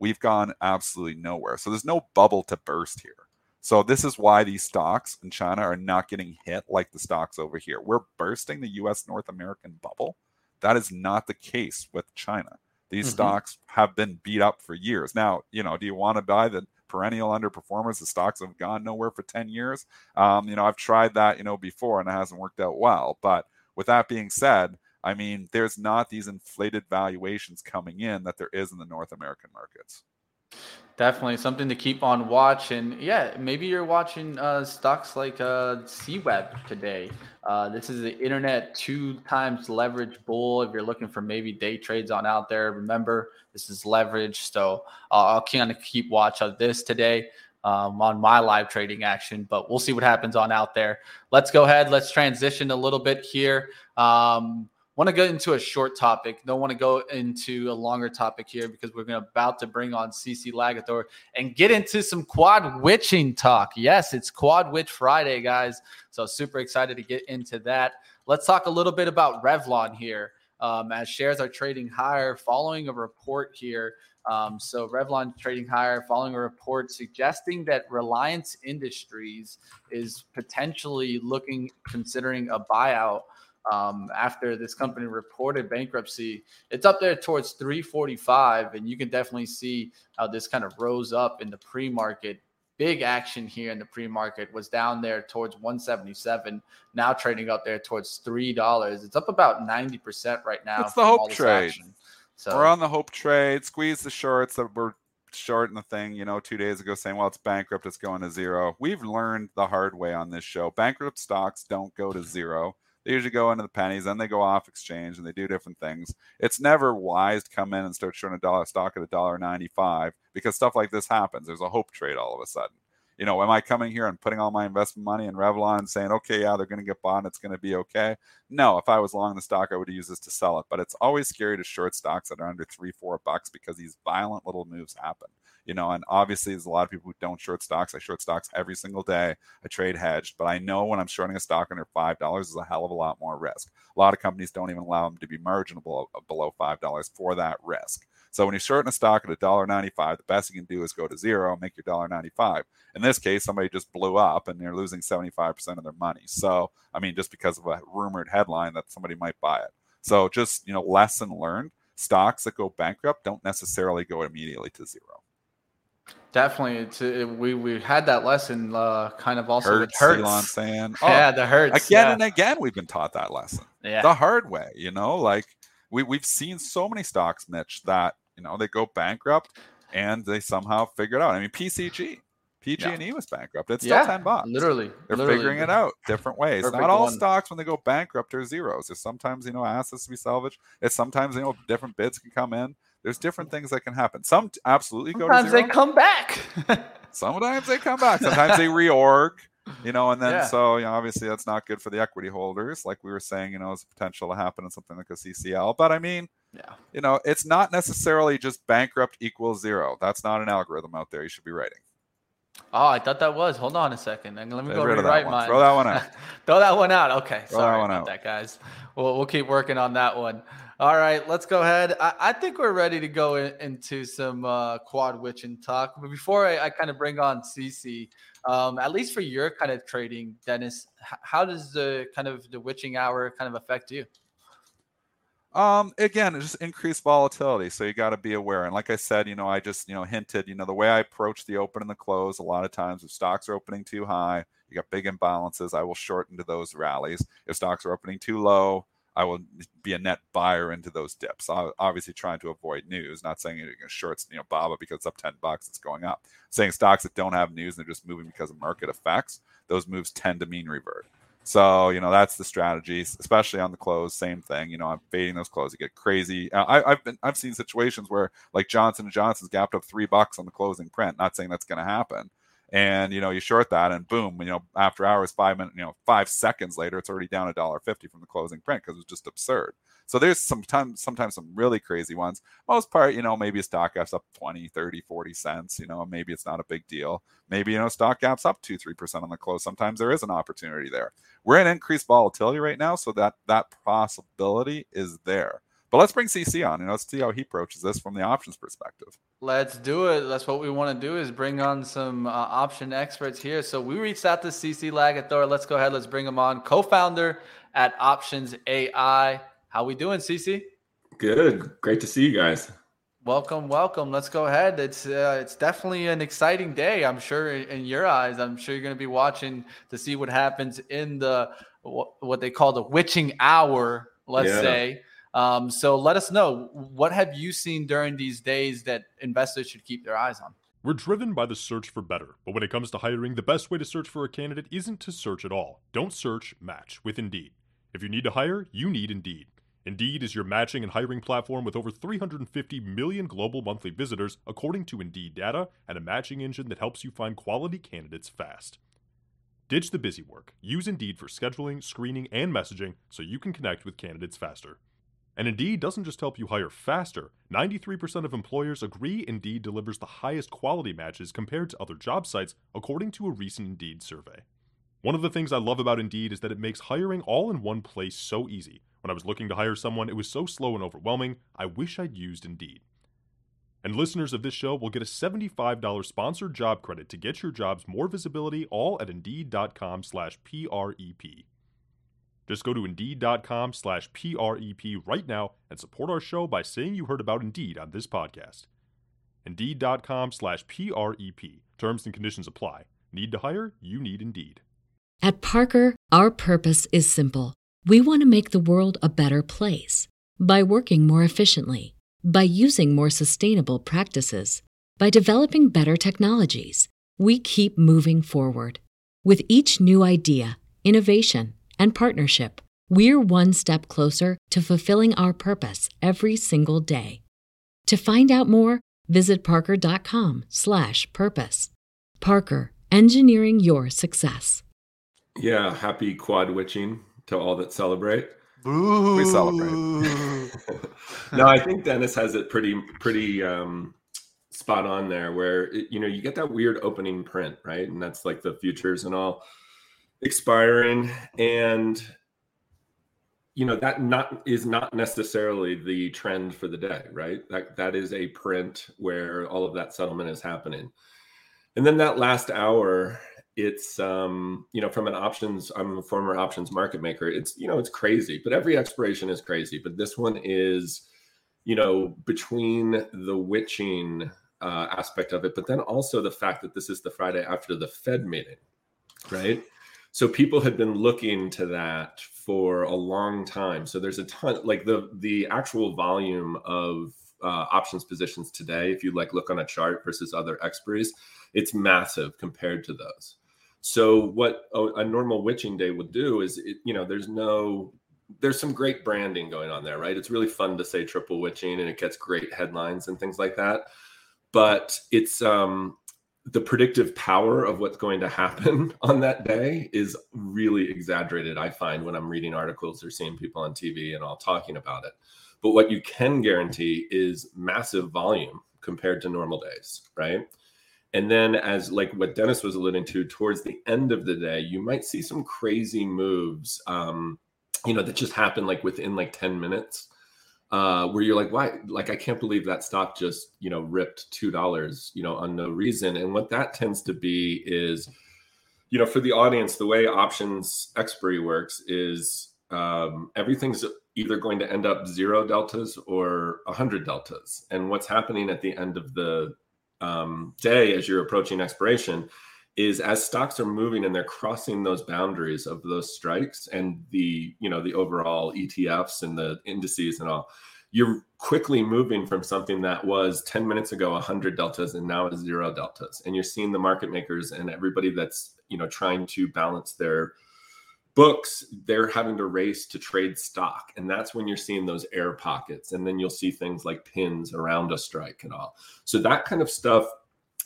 we've gone absolutely nowhere. So there's no bubble to burst here so this is why these stocks in China are not getting hit like the stocks over here. We're bursting the US North American bubble. That is not the case with China. These mm-hmm. stocks have been beat up for years. Now, you know, do you want to buy the perennial underperformers? The stocks have gone nowhere for 10 years. Um, you know, I've tried that, you know, before and it hasn't worked out well. But with that being said, I mean, there's not these inflated valuations coming in that there is in the North American markets. Definitely something to keep on watch. And yeah, maybe you're watching uh, stocks like uh, CWeb today. Uh, this is the internet two times leverage bull. If you're looking for maybe day trades on out there, remember this is leverage. So uh, I'll kind of keep watch of this today um, on my live trading action, but we'll see what happens on out there. Let's go ahead. Let's transition a little bit here. Um, want to get into a short topic. Don't want to go into a longer topic here because we're about to bring on CC Lagator and get into some quad witching talk. Yes, it's Quad Witch Friday, guys. So super excited to get into that. Let's talk a little bit about Revlon here. Um, as shares are trading higher following a report here. Um, so Revlon trading higher following a report suggesting that Reliance Industries is potentially looking considering a buyout um, after this company reported bankruptcy. It's up there towards 345, and you can definitely see how this kind of rose up in the pre market. Big action here in the pre market was down there towards 177, now trading up there towards $3. It's up about 90% right now. It's the hope trade. So we're on the hope trade. Squeeze the shorts that were short in the thing, you know, two days ago saying, well, it's bankrupt, it's going to zero. We've learned the hard way on this show. Bankrupt stocks don't go to zero. They usually go into the pennies, then they go off exchange and they do different things. It's never wise to come in and start showing a dollar stock at a dollar ninety-five because stuff like this happens. There's a hope trade all of a sudden. You know, am I coming here and putting all my investment money in Revlon and saying, okay, yeah, they're going to get bought and it's going to be okay? No, if I was long the stock, I would use this to sell it. But it's always scary to short stocks that are under three, four bucks because these violent little moves happen you know, and obviously there's a lot of people who don't short stocks. I short stocks every single day. I trade hedged, but I know when I'm shorting a stock under five dollars is a hell of a lot more risk. A lot of companies don't even allow them to be marginable uh, below five dollars for that risk. So when you're shorting a stock at $1.95, the best you can do is go to zero, make your $1.95. In this case, somebody just blew up and they're losing 75% of their money. So, I mean, just because of a rumored headline that somebody might buy it. So just, you know, lesson learned, stocks that go bankrupt don't necessarily go immediately to zero. Definitely, it's it, we we had that lesson uh, kind of also Hertz, with Hertz. saying, <laughs> oh, yeah, the Hertz again yeah. and again. We've been taught that lesson, yeah, the hard way. You know, like we we've seen so many stocks, Mitch, that you know they go bankrupt and they somehow figure it out. I mean, PCG, PG&E yeah. was bankrupt. It's still yeah, ten bucks. Literally, they're literally. figuring it out different ways. Perfect Not all one. stocks when they go bankrupt are zeros. There's sometimes you know assets to be salvaged. It's sometimes you know different bids can come in. There's different things that can happen. Some absolutely go Sometimes they come back. <laughs> Sometimes they come back. Sometimes they reorg, you know, and then yeah. so you know, obviously that's not good for the equity holders, like we were saying, you know, as potential to happen in something like a CCL. But I mean, yeah, you know, it's not necessarily just bankrupt equals zero. That's not an algorithm out there you should be writing. Oh, I thought that was. Hold on a second. Let me Get go rewrite mine. Throw that one out. <laughs> Throw that one out. Okay. Throw Sorry that about out. that, guys. We'll, we'll keep working on that one. All right, let's go ahead. I, I think we're ready to go in, into some uh, quad witching talk. But before I, I kind of bring on CC, um, at least for your kind of trading, Dennis, how does the kind of the witching hour kind of affect you? Um, again, it's just increased volatility. So you got to be aware. And like I said, you know, I just, you know, hinted, you know, the way I approach the open and the close, a lot of times if stocks are opening too high, you got big imbalances, I will short into those rallies. If stocks are opening too low, I will be a net buyer into those dips. Obviously, trying to avoid news. Not saying going to short, you know, Baba because it's up ten bucks, it's going up. Saying stocks that don't have news and they're just moving because of market effects, those moves tend to mean revert. So you know that's the strategy, especially on the close. Same thing. You know, I'm fading those close. You get crazy. Uh, I, have been I've seen situations where like Johnson and Johnson's gapped up three bucks on the closing print. Not saying that's going to happen. And you know, you short that, and boom, you know, after hours, five minutes, you know, five seconds later, it's already down a dollar fifty from the closing print because it was just absurd. So there's sometimes sometimes some really crazy ones. Most part, you know, maybe a stock gap's up 20, 30, 40 cents, you know, maybe it's not a big deal. Maybe, you know, stock gap's up 2, 3% on the close. Sometimes there is an opportunity there. We're in increased volatility right now, so that that possibility is there. But let's bring CC on and let's see how he approaches this from the options perspective. Let's do it. That's what we want to do is bring on some uh, option experts here. So we reached out to CC Lagator. Let's go ahead. Let's bring him on. Co-founder at Options AI. How we doing, CC? Good. Great to see you guys. Welcome, welcome. Let's go ahead. It's uh, it's definitely an exciting day. I'm sure in your eyes. I'm sure you're going to be watching to see what happens in the what they call the witching hour. Let's yeah. say. Um, so let us know what have you seen during these days that investors should keep their eyes on. We're driven by the search for better, but when it comes to hiring, the best way to search for a candidate isn't to search at all. Don't search. Match with Indeed. If you need to hire, you need Indeed. Indeed is your matching and hiring platform with over 350 million global monthly visitors, according to Indeed data, and a matching engine that helps you find quality candidates fast. Ditch the busy work. Use Indeed for scheduling, screening, and messaging so you can connect with candidates faster. And Indeed doesn't just help you hire faster. 93% of employers agree Indeed delivers the highest quality matches compared to other job sites, according to a recent Indeed survey. One of the things I love about Indeed is that it makes hiring all in one place so easy. When I was looking to hire someone, it was so slow and overwhelming, I wish I'd used Indeed. And listeners of this show will get a $75 sponsored job credit to get your jobs more visibility all at Indeed.com slash PREP. Just go to Indeed.com slash PREP right now and support our show by saying you heard about Indeed on this podcast. Indeed.com slash PREP. Terms and conditions apply. Need to hire? You need Indeed. At Parker, our purpose is simple we want to make the world a better place by working more efficiently, by using more sustainable practices, by developing better technologies. We keep moving forward. With each new idea, innovation, and partnership, we're one step closer to fulfilling our purpose every single day. To find out more, visit parker.com/purpose. Parker, engineering your success. Yeah, happy quad witching to all that celebrate. Boo. We celebrate. <laughs> no, I think Dennis has it pretty pretty um, spot on there. Where it, you know you get that weird opening print, right? And that's like the futures and all expiring, and you know that not is not necessarily the trend for the day, right? That that is a print where all of that settlement is happening, and then that last hour it's um you know from an options i'm a former options market maker it's you know it's crazy but every expiration is crazy. But this one is you know between the witching uh, aspect of it but then also the fact that this is the friday after the fed meeting right so people had been looking to that for a long time so there's a ton like the the actual volume of uh, options positions today if you like look on a chart versus other expiries it's massive compared to those so what a, a normal witching day would do is, it, you know, there's no, there's some great branding going on there, right? It's really fun to say triple witching, and it gets great headlines and things like that. But it's um, the predictive power of what's going to happen <laughs> on that day is really exaggerated. I find when I'm reading articles or seeing people on TV and all talking about it. But what you can guarantee is massive volume compared to normal days, right? And then, as like what Dennis was alluding to, towards the end of the day, you might see some crazy moves, um, you know, that just happen like within like 10 minutes, uh, where you're like, why? Like, I can't believe that stock just, you know, ripped $2, you know, on no reason. And what that tends to be is, you know, for the audience, the way options expiry works is um, everything's either going to end up zero deltas or 100 deltas. And what's happening at the end of the um, day as you're approaching expiration is as stocks are moving and they're crossing those boundaries of those strikes and the you know the overall ETFs and the indices and all you're quickly moving from something that was 10 minutes ago 100 deltas and now is zero deltas. And you're seeing the market makers and everybody that's you know trying to balance their books they're having to race to trade stock. And that's when you're seeing those air pockets. And then you'll see things like pins around a strike and all. So that kind of stuff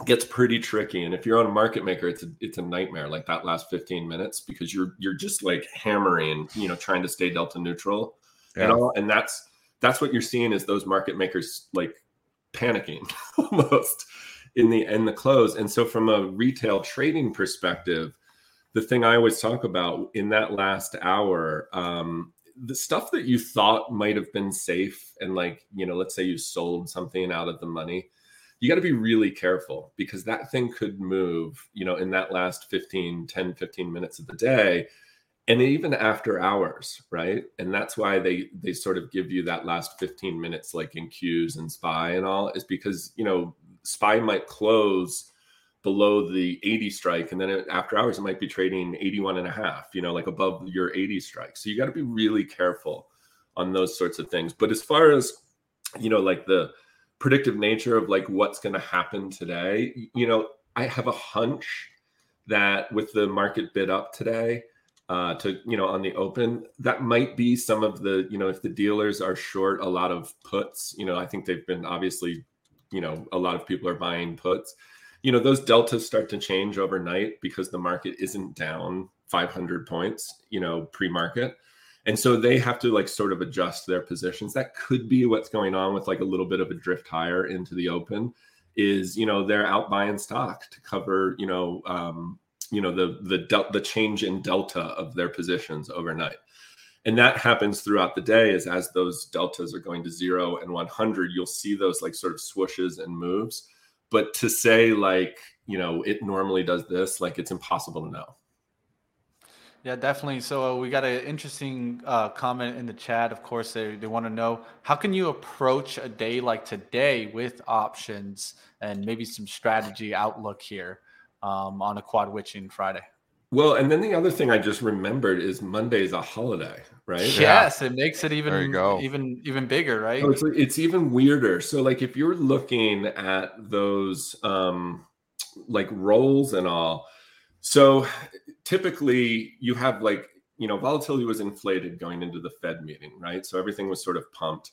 gets pretty tricky. And if you're on a market maker it's a, it's a nightmare like that last 15 minutes because you're you're just like hammering you know trying to stay delta neutral yeah. and all. And that's that's what you're seeing is those market makers like panicking <laughs> almost in the in the close. And so from a retail trading perspective the thing i always talk about in that last hour um the stuff that you thought might have been safe and like you know let's say you sold something out of the money you got to be really careful because that thing could move, you know, in that last 15, 10, 15 minutes of the day and even after hours, right? And that's why they they sort of give you that last 15 minutes like in Qs and SPY and all is because, you know, SPY might close below the 80 strike and then after hours it might be trading 81 and a half, you know, like above your 80 strike. So you got to be really careful on those sorts of things. But as far as you know, like the predictive nature of like what's going to happen today. You know i have a hunch that with the market bid up today uh, to you know on the open that might be some of the you know if the dealers are short a lot of puts you know i think they've been obviously you know a lot of people are buying puts. You know those deltas start to change overnight because the market isn't down 500 points you know pre-market and so they have to like sort of adjust their positions. That could be what's going on with like a little bit of a drift higher into the open is you know they're out buying stock to cover you know um you know the the del- the change in delta of their positions overnight. And that happens throughout the day is as those deltas are going to zero and 100 you'll see those like sort of swooshes and moves. But to say like you know it normally does this like it's impossible to know yeah, definitely. So uh, we got an interesting uh, comment in the chat. Of course, they, they want to know how can you approach a day like today with options and maybe some strategy outlook here um, on a quad witching Friday. Well, and then the other thing I just remembered is Monday is a holiday, right? Yes, yeah. it makes it even even even bigger, right? Oh, it's, it's even weirder. So, like, if you're looking at those um like roles and all, so typically you have like, you know, volatility was inflated going into the Fed meeting, right? So everything was sort of pumped.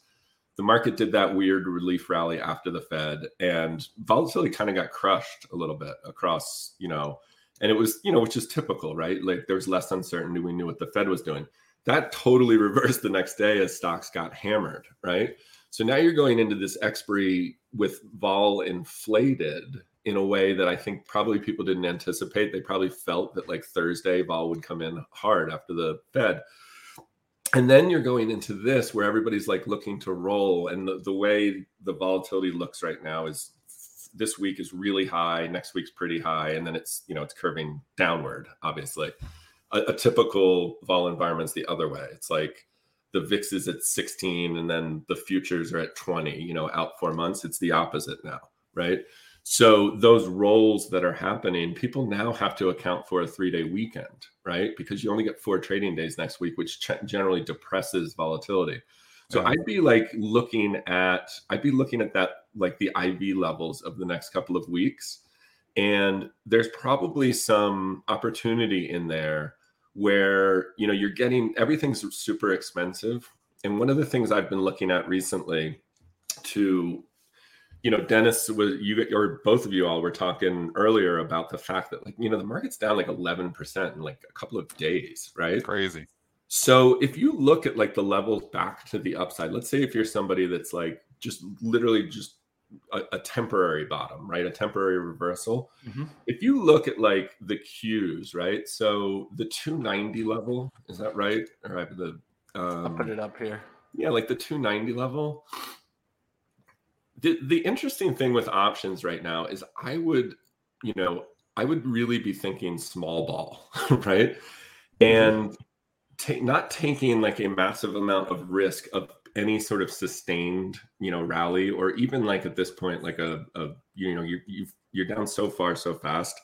The market did that weird relief rally after the Fed, and volatility kind of got crushed a little bit across, you know, and it was, you know, which is typical, right? Like there was less uncertainty. We knew what the Fed was doing. That totally <laughs> reversed the next day as stocks got hammered, right? So now you're going into this expiry with vol inflated in a way that I think probably people didn't anticipate. They probably felt that like Thursday, vol would come in hard after the Fed. And then you're going into this where everybody's like looking to roll. And the, the way the volatility looks right now is this week is really high, next week's pretty high, and then it's, you know, it's curving downward, obviously. A, a typical vol environment's the other way. It's like the VIX is at 16 and then the futures are at 20, you know, out four months. It's the opposite now, right? So those rolls that are happening, people now have to account for a three-day weekend, right? Because you only get four trading days next week, which ch- generally depresses volatility. So yeah. I'd be like looking at, I'd be looking at that like the IV levels of the next couple of weeks, and there's probably some opportunity in there where you know you're getting everything's super expensive. And one of the things I've been looking at recently to you know, Dennis was you or both of you all were talking earlier about the fact that like, you know, the market's down like 11% in like a couple of days, right? Crazy. So if you look at like the levels back to the upside, let's say if you're somebody that's like just literally just a, a temporary bottom, right? A temporary reversal. Mm-hmm. If you look at like the Qs, right? So the 290 level, is that right? Or I have the um, I'll put it up here. Yeah, like the 290 level the, the interesting thing with options right now is I would, you know, I would really be thinking small ball, <laughs> right? Mm-hmm. And take not taking like a massive amount of risk of any sort of sustained, you know, rally or even like at this point, like a, a you know, you you you're down so far so fast.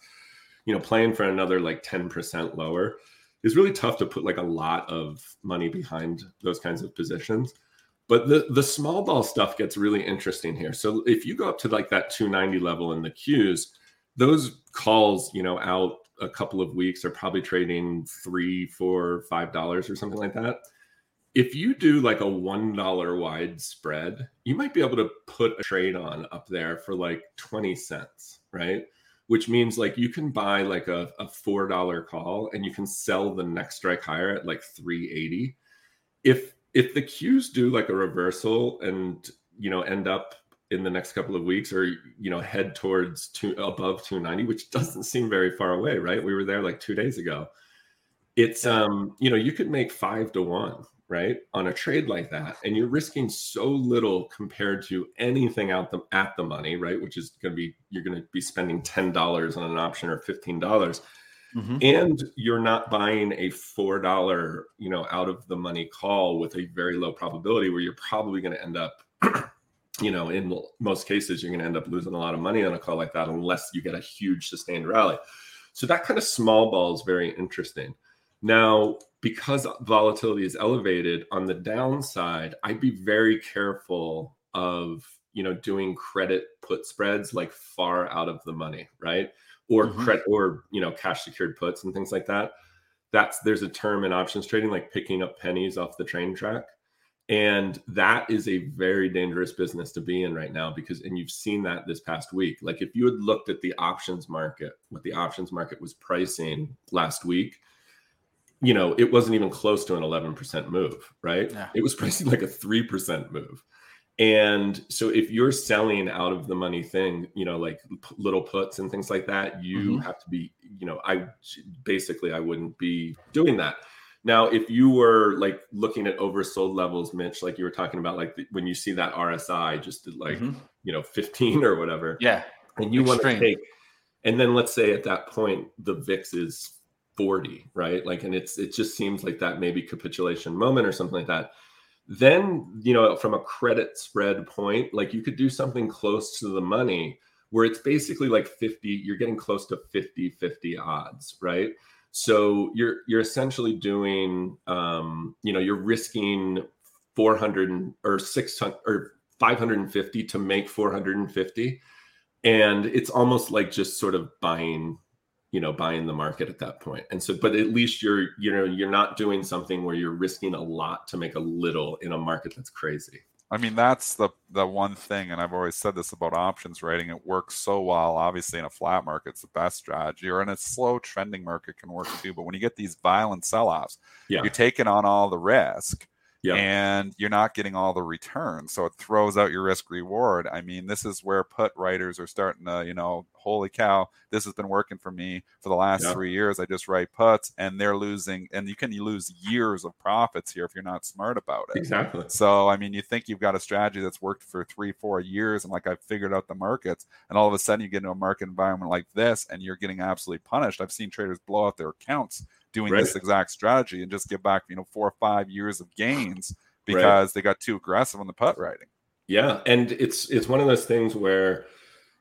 you know, playing for another like 10% lower is really tough to put like a lot of money behind those kinds of positions. But the the small ball stuff gets really interesting here. So if you go up to like that 290 level in the Qs, those calls, you know, out a couple of weeks are probably trading three, four, five dollars or something like that. If you do like a one dollar wide spread, you might be able to put a trade on up there for like 20 cents, right? Which means like you can buy like a, a four dollar call and you can sell the next strike higher at like 380. If if the Qs do like a reversal and you know end up in the next couple of weeks or you know head towards two above 290 which doesn't seem very far away right? We were there like two days ago. It's um you know you could make five to one right on a trade like that and you're risking so little compared to anything out the at the money right which is going to be you're going to be spending $10 on an option or $15 mm-hmm. and you're not buying a four dollar you know out of the money call with a very low probability where you're probably going to end up <clears throat> you know, in most cases, you're going to end up losing a lot of money on a call like that unless you get a huge sustained rally. So that kind of small ball is very interesting. Now, because volatility is elevated on the downside, I'd be very careful of you know doing credit put spreads like far out of the money, right? Or mm-hmm. credit or you know cash secured puts and things like that. That's there's a term in options trading like picking up pennies off the train track and that is a very dangerous business to be in right now because and you've seen that this past week like if you had looked at the options market what the options market was pricing last week you know it wasn't even close to an 11% move right yeah. it was pricing like a 3% move and so if you're selling out of the money thing you know like little puts and things like that you mm-hmm. have to be you know i basically i wouldn't be doing that now, if you were like looking at oversold levels, Mitch, like you were talking about, like the, when you see that RSI just like, mm-hmm. you know, 15 or whatever. Yeah. And you want to take, and then let's say at that point, the VIX is 40, right? Like, and it's, it just seems like that maybe capitulation moment or something like that. Then, you know, from a credit spread point, like you could do something close to the money where it's basically like 50, you're getting close to 50 50 odds, right? So you're you're essentially doing, um, you know, you're risking 400 or 600 or 550 to make 450, and it's almost like just sort of buying, you know, buying the market at that. And so, but at least you're, you know, you're not doing something where you're risking a lot to make a little in a market that's crazy. I mean, that's the the one thing, and I've always said this about options writing. It works so well. Obviously, in a flat market, it's the best strategy, or in a slow trending market can work too. But when you get these violent sell-offs, yeah. you're taking on all the risk, yeah. and you're not getting all the return. So it throws out your risk reward. I mean, this is where put writers are starting to, you know, holy cow, this has been working for me for the last yeah. three years. I just write puts and they're losing, and you can lose years of profits here if you're not smart about it. Exactly. So, I mean, you think you've got a strategy that's worked for three, four years, and like I've figured out the markets, and all of a sudden you get into a market environment like this and you're getting absolutely punished. I've seen traders blow out their accounts doing right. this exact strategy and just give back, you know, four or five years of gains because right. they got too aggressive on the put writing. Yeah, and it's it's one of those things where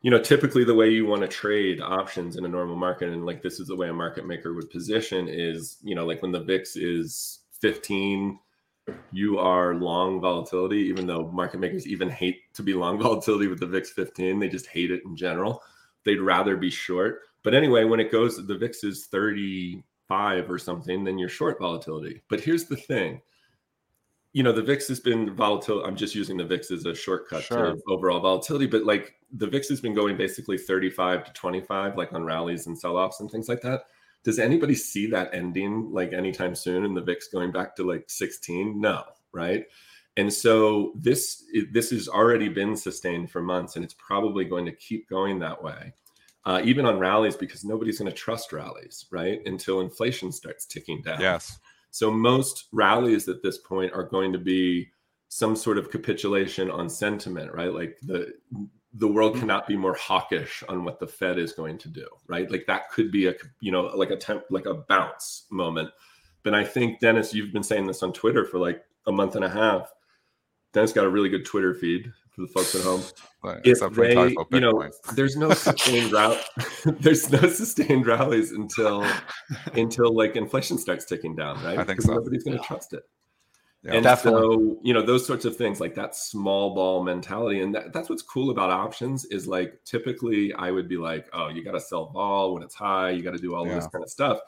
you know typically the way you want to trade options in a normal market and like this is the way a market maker would position is you know like when the VIX is 15 you are long volatility even though market makers even hate to be long <laughs> volatility with the VIX 15 they just hate it in general they'd rather be short but anyway when it goes the VIX is 35 or something, then you're short volatility. But here's the thing. You know, the VIX has been volatile. I'm just using the VIX as a shortcut sure. to overall volatility, but like the VIX has been going basically 35 to 25, like on rallies and sell offs and things like that. Does anybody see that ending like anytime soon and the VIX going back to like 16? No, right? And so this this has already been sustained for months, and it's probably going to keep going that way uh, even on rallies, because nobody's going to trust rallies, right? Until inflation starts ticking down. Yes. So most rallies at this point are going to be some sort of capitulation on sentiment, right? Like the the world mm-hmm. cannot be more hawkish on what the Fed is going to do, right? Like that could be a you know like a temp like a bounce moment. But I think Dennis, you've been saying this on Twitter for like a month and a half. Dennis got a really good Twitter feed. For the folks at home. Right, if they, you know, <laughs> there's no sustained rally. <laughs> there's no sustained rallies until <laughs> until like inflation starts ticking down, right? I think so. Nobody's going to trust it. Yeah, and definitely. so, you know, those sorts of things like that small vol mentality. And that, that's what's cool about options is like typically I would be like, oh, you got to sell ball when it's high, you got to do all yeah. this kind of stuff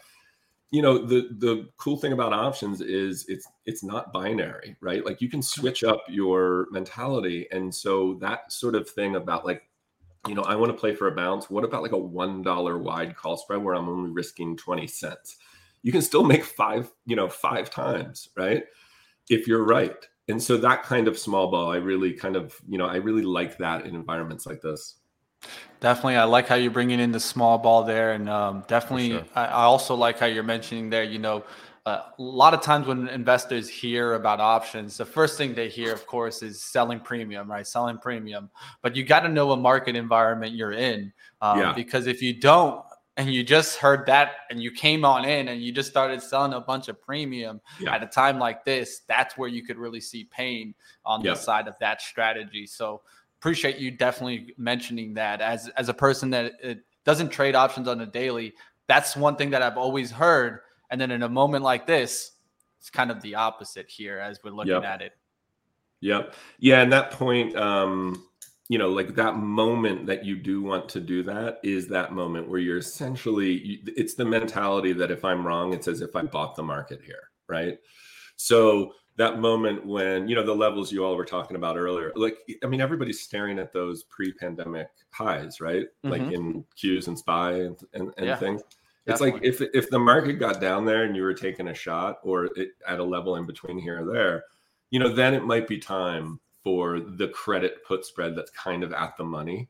you know the the cool thing about options is it's it's not binary right? Like you can switch up your mentality. And so that sort of thing about like you know i want to play for a bounce. What about like a one dollar wide call spread where i'm only risking 20 cents? You can still make five you know five times right? If you're right. And so that kind of small ball i really kind of you know i really like that in environments like this Definitely, I like how you're bringing in the small ball there, and um, definitely, sure. I, I, also like how you're mentioning there. You know, uh, a lot of times when investors hear about options, the first thing they hear, of course, is selling premium, right? Selling premium, but you got to know what market environment you're in, um, yeah. because if you don't, and you just heard that, and you came on in, and you just started selling a bunch of premium yeah. at a time like this, that's where you could really see pain on yeah. the side of that strategy. So appreciate you definitely mentioning that as as a person that doesn't trade options on a daily. That's one thing that I've always heard. And then in a moment like this, it's kind of the opposite here as we're looking yep. at it. Yep. Yeah. And that point, um, you know, like that moment that you do want to do that is that moment where you're essentially, it's the mentality that if I'm wrong, it's as if I bought the market here. Right. So that moment when you know the levels you all were talking about earlier like i mean everybody's staring at those pre-pandemic highs right? Mm-hmm. like in qs and spy and, and, and yeah, things. It's like if if the market got down there and you were taking a shot or it, at a level in between here or there you know then it might be time for the credit put spread that's kind of at the money.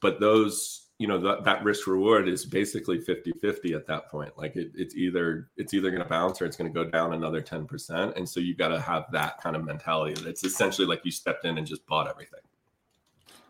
But those you know that, that risk reward is basically 50 50 at that point like it, it's either it's either going to bounce or it's going to go down another 10% and so you got to have that kind of mentality it's essentially like you stepped in and just bought everything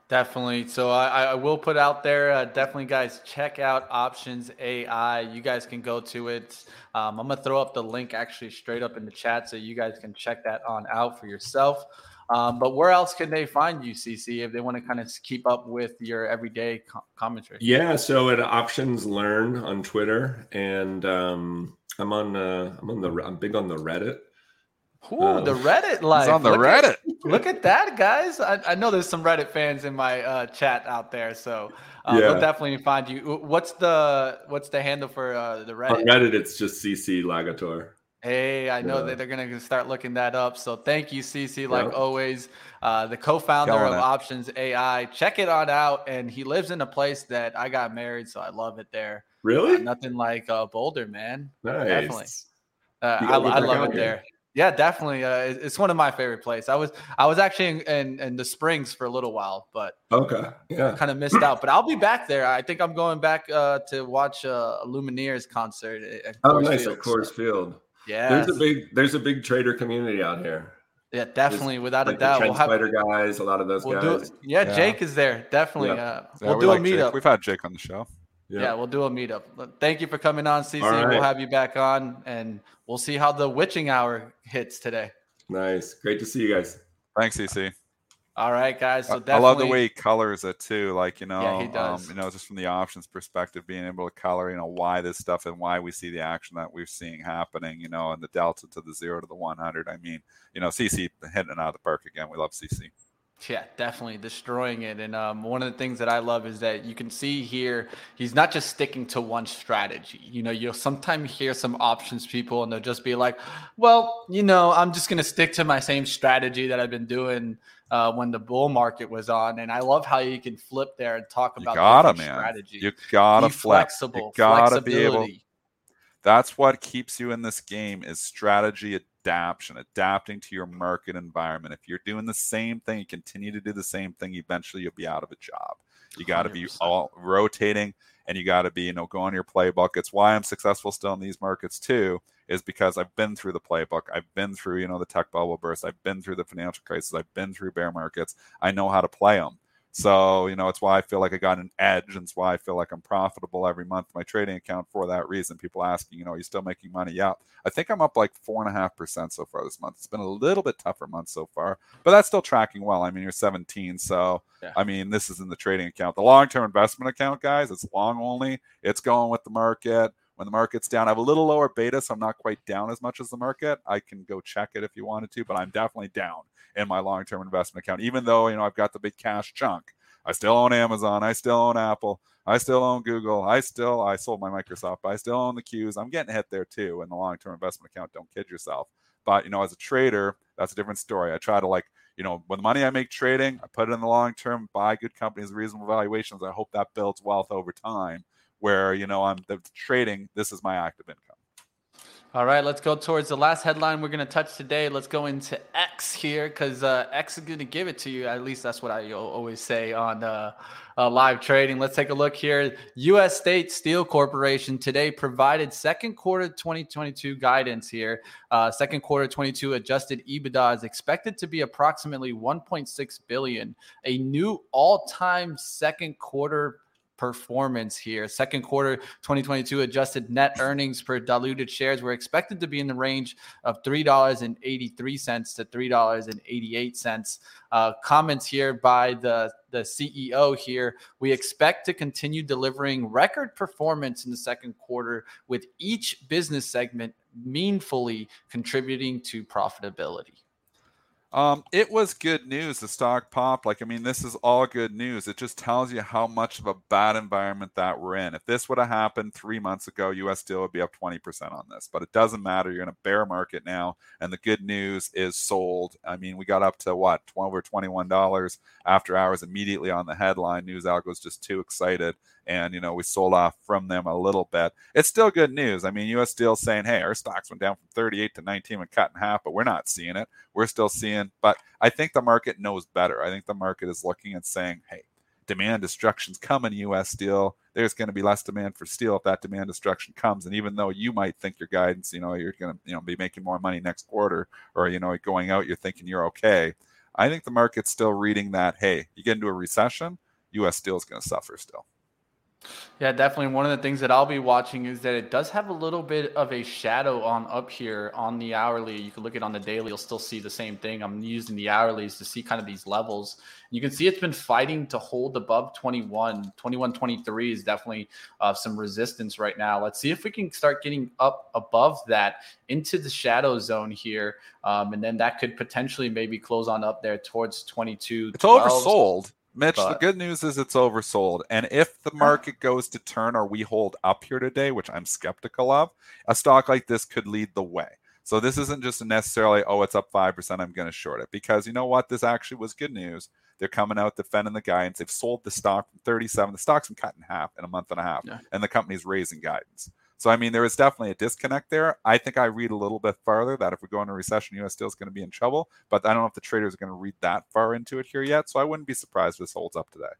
Definitely. So I, I will put out there, uh, definitely, guys, check out Options AI. You guys can go to it. Um, I'm to throw up the link actually straight up in the chat so you guys can check that on out for yourself. Um, but where else can they find you, CC, if they want to kind of keep up with your everyday co- commentary? Yeah, so at Options Learn on Twitter, and um, I'm on uh, I'm on the I'm big on the Reddit. Ooh, um, the Reddit life. on the look Reddit. At, look at that, guys. I, I, know there's some Reddit fans in my uh, chat out there, so uh, yeah. they'll definitely find you. What's the what's the handle for uh, the Reddit? On Reddit, it's just CC Lagator. Hey, I know yeah. that they're going to start looking that up. So thank you, CC, like yep. always, uh, the co-founder of it. Options AI. Check it on out. And he lives in a place that I got married, so I love it there. Really? Uh, nothing like uh, Boulder, man. Nice. Definitely. Uh, I, I love it there. Yeah, definitely. Uh, it's one of my favorite places. I was I was actually in, in, in the Springs for a little while, but okay, yeah, kind of missed out. But I'll be back there. I think I'm going back uh, to watch uh, a Lumineers concert. At oh, nice Field, at Coors so. Field. Yeah, there's a big there's a big trader community out here. Yeah, definitely, there's, without like a doubt. we'll have spider guys, a lot of those we'll guys. Do, yeah, yeah, Jake is there. Definitely. Yeah. Uh, we'll we do like a meetup. Jake. We've had Jake on the show. Yeah. yeah. we'll do a meetup. Thank you for coming on, CC. Right. We'll have you back on, and we'll see how the witching hour hits today. Nice, great to see you guys. Thanks, CC. All right, guys. So I love the way he colors it too. Like you know, yeah, he um, you know, just from the options perspective, being able to color, you know, why this stuff and why we see the action that we're seeing happening. You know, and the delta to the zero to the one hundred. I mean, you know, CC hitting it out of the park again. We love CC. Yeah, definitely destroying it. And um, one of the things that I love is that you can see here, he's not just sticking to one strategy. You know, you'll sometimes hear some options people and they'll just be like, well, you know, I'm just going to stick to my same strategy that I've been doing uh, when the bull market was on. And I love how you can flip there and talk about you gotta, man. strategy. You gotta be flexible. You gotta be able. That's what keeps you in this game is strategy adaptation, adapting to your market environment. If you're doing the same thing, you continue to do the same thing, eventually you'll be out of a job. You got to be all rotating and you got to be, you know, go on your playbook. It's why I'm successful still in these markets too, is because I've been through the playbook. I've been through, you know, the tech bubble burst. I've been through the financial crisis. I've been through bear markets. I know how to play them. So, you know, it's why I feel like I got an edge and it's why I feel like I'm profitable every month my trading account for that reason. People asking, you know, are you still making money? Yeah. I think I'm up like four and a half percent so far this month. It's been a little bit tougher month so far, but that's still tracking well. I mean, you're 17. So, yeah. I mean, this is in the trading account. The long term investment account, guys, it's long only. It's going with the market. When the market's down, I have a little lower beta, so I'm not quite down as much as the market. I can go check it if you wanted to, but I'm definitely down in my long-term investment account. Even though you know I've got the big cash chunk, I still own Amazon, I still own Apple, I still own Google, I still I sold my Microsoft, I still own the Qs. I'm getting hit there too in the long-term investment account. Don't kid yourself. But you know, as a trader, that's a different story. I try to like you know, when the money I make trading, I put it in the long term, buy good companies, reasonable valuations. I hope that builds wealth over time. Where you know I'm the trading, this is my active income. All right, let's go towards the last headline we're going to touch today. Let's go into X here because uh, X is going to give it to you. At least that's what I always say on uh, uh, live trading. Let's take a look here. U.S. State Steel Corporation today provided second quarter 2022 guidance here. Uh, second quarter 22 adjusted EBITDA is expected to be approximately 1.6 billion, a new all-time second quarter performance here. Second quarter 2022 adjusted net earnings per diluted shares were expected to be in the range of $3.83 to $3.88. Uh, comments here by the, the CEO here. We expect to continue delivering record performance in the second quarter with each business segment meaningfully contributing to profitability. Um, it was good news. The stock popped. Like, I mean, this is all good news. It just tells you how much of a bad environment that we're in. If this would have happened three months ago, US Steel would be up 20% on this. But it doesn't matter. You're in a bear market now, and the good news is sold. I mean, we got up to what, 12 or $21 after hours immediately on the headline. News algo was just too excited and you know we sold off from them a little bit. It's still good news. I mean, U.S. Steel saying, "Hey, our stocks went down from 38 to 19 and cut in half," but we're not seeing it. We're still seeing. But I think the market knows better. I think the market is looking and saying, "Hey, demand destruction's coming, U.S. Steel. There's going to be less demand for steel if that demand destruction comes. And even though you might think your guidance, you know, you're going to, you know, be making more money next quarter, or you know, going out, you're thinking you're okay. I think the market's still reading that. Hey, you get into a recession, U.S. Steel is going to suffer still. Yeah, definitely. One of the things that I'll be watching is that it does have a little bit of a shadow on up here on the hourly. You can look at on the daily, you'll still see the same thing. I'm using the hourlies to see kind of these levels. You can see it's been fighting to hold above 21. 21, 23 is definitely uh, some resistance right now. Let's see if we can start getting up above that into the shadow zone here. Um, and then that could potentially maybe close on up there towards 22. It's 12. oversold. Mitch, but, the good news is it's oversold. And if the market goes to turn or we hold up here today, which I'm skeptical of, a stock like this could lead the way. So this isn't just necessarily, oh, it's up 5%, I'm going to short it. Because you know what? This actually was good news. They're coming out defending the guidance. They've sold the stock from 37. The stock's been cut in half in a month and a half. Yeah. And the company's raising guidance. So, I mean, there is definitely a disconnect there. I think I read a little bit farther that if we go into recession, US Steel is going to be in trouble. But I don't know if the traders are going to read that far into it here yet. So I wouldn't be surprised if this holds up today.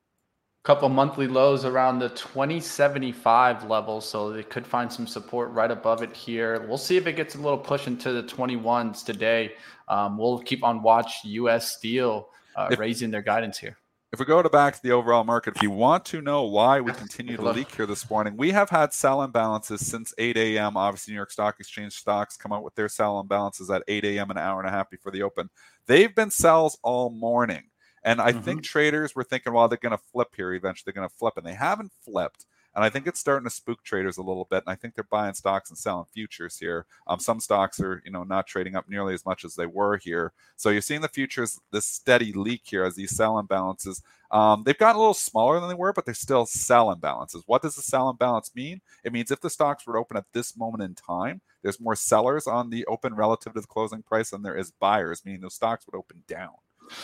Couple monthly lows around the 2075 level. So they could find some support right above it here. We'll see if it gets a little push into the 21s today. Um, we'll keep on watch US Steel uh, if, raising their guidance here. If we go to back to the overall market, if you want to know why we continue to leak here this morning, we have had sell imbalances since 8 a.m. Obviously, New York Stock Exchange stocks come out with their sell imbalances at 8 a.m. an hour and a half before the open. They've been sells all morning. And I mm-hmm. think traders were thinking, well, they're going to flip here eventually. They're going to flip, and they haven't flipped. And I think it's starting to spook traders a little bit. And I think they're buying stocks and selling futures here. Um, some stocks are, you know, not trading up nearly as much as they were here. So you're seeing the futures, this steady leak here as these sell imbalances. Um, they've gotten a little smaller than they were, but they're still sell imbalances. What does the sell imbalance mean? It means if the stocks were open at this moment in time, there's more sellers on the open relative to the closing price than there is buyers, meaning those stocks would open down.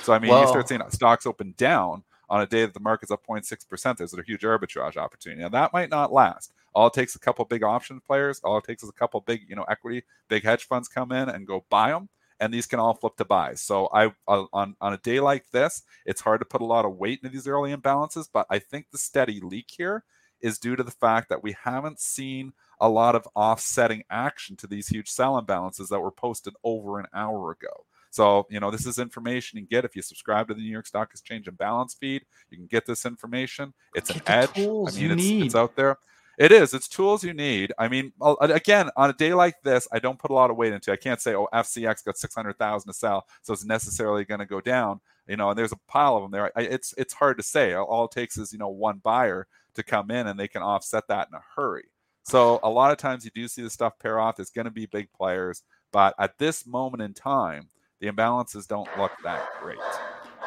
So I mean, well, you start seeing stocks open down on a day that the market's up 0.6%, there's a huge arbitrage opportunity. Now that might not last. All it takes is a couple big option players. All it takes is a couple big, you know, equity, big hedge funds come in and go buy them, and these can all flip to buys. So I uh, on on a day like this, it's hard to put a lot of weight into these early imbalances, but I think the steady leak here is due to the fact that we haven't seen a lot of offsetting action to these huge sell imbalances that were posted over an hour ago. So, you know, this is information you can get if you subscribe to the New York Stock Exchange Imbalance feed. You can get this information. It's get an edge. I mean, it's, it's out there. It is. It's tools you need. I mean, again, on a day like this, I don't put a lot of weight into. It. I can't say, oh, FCX got six hundred thousand to sell, so it's necessarily going to go down. You know, and there's a pile of them there. I, it's it's hard to say. All it takes is you know one buyer to come in, and they can offset that in a hurry. So a lot of times you do see the stuff pair off. It's going to be big players, but at this moment in time, the imbalances don't look that great.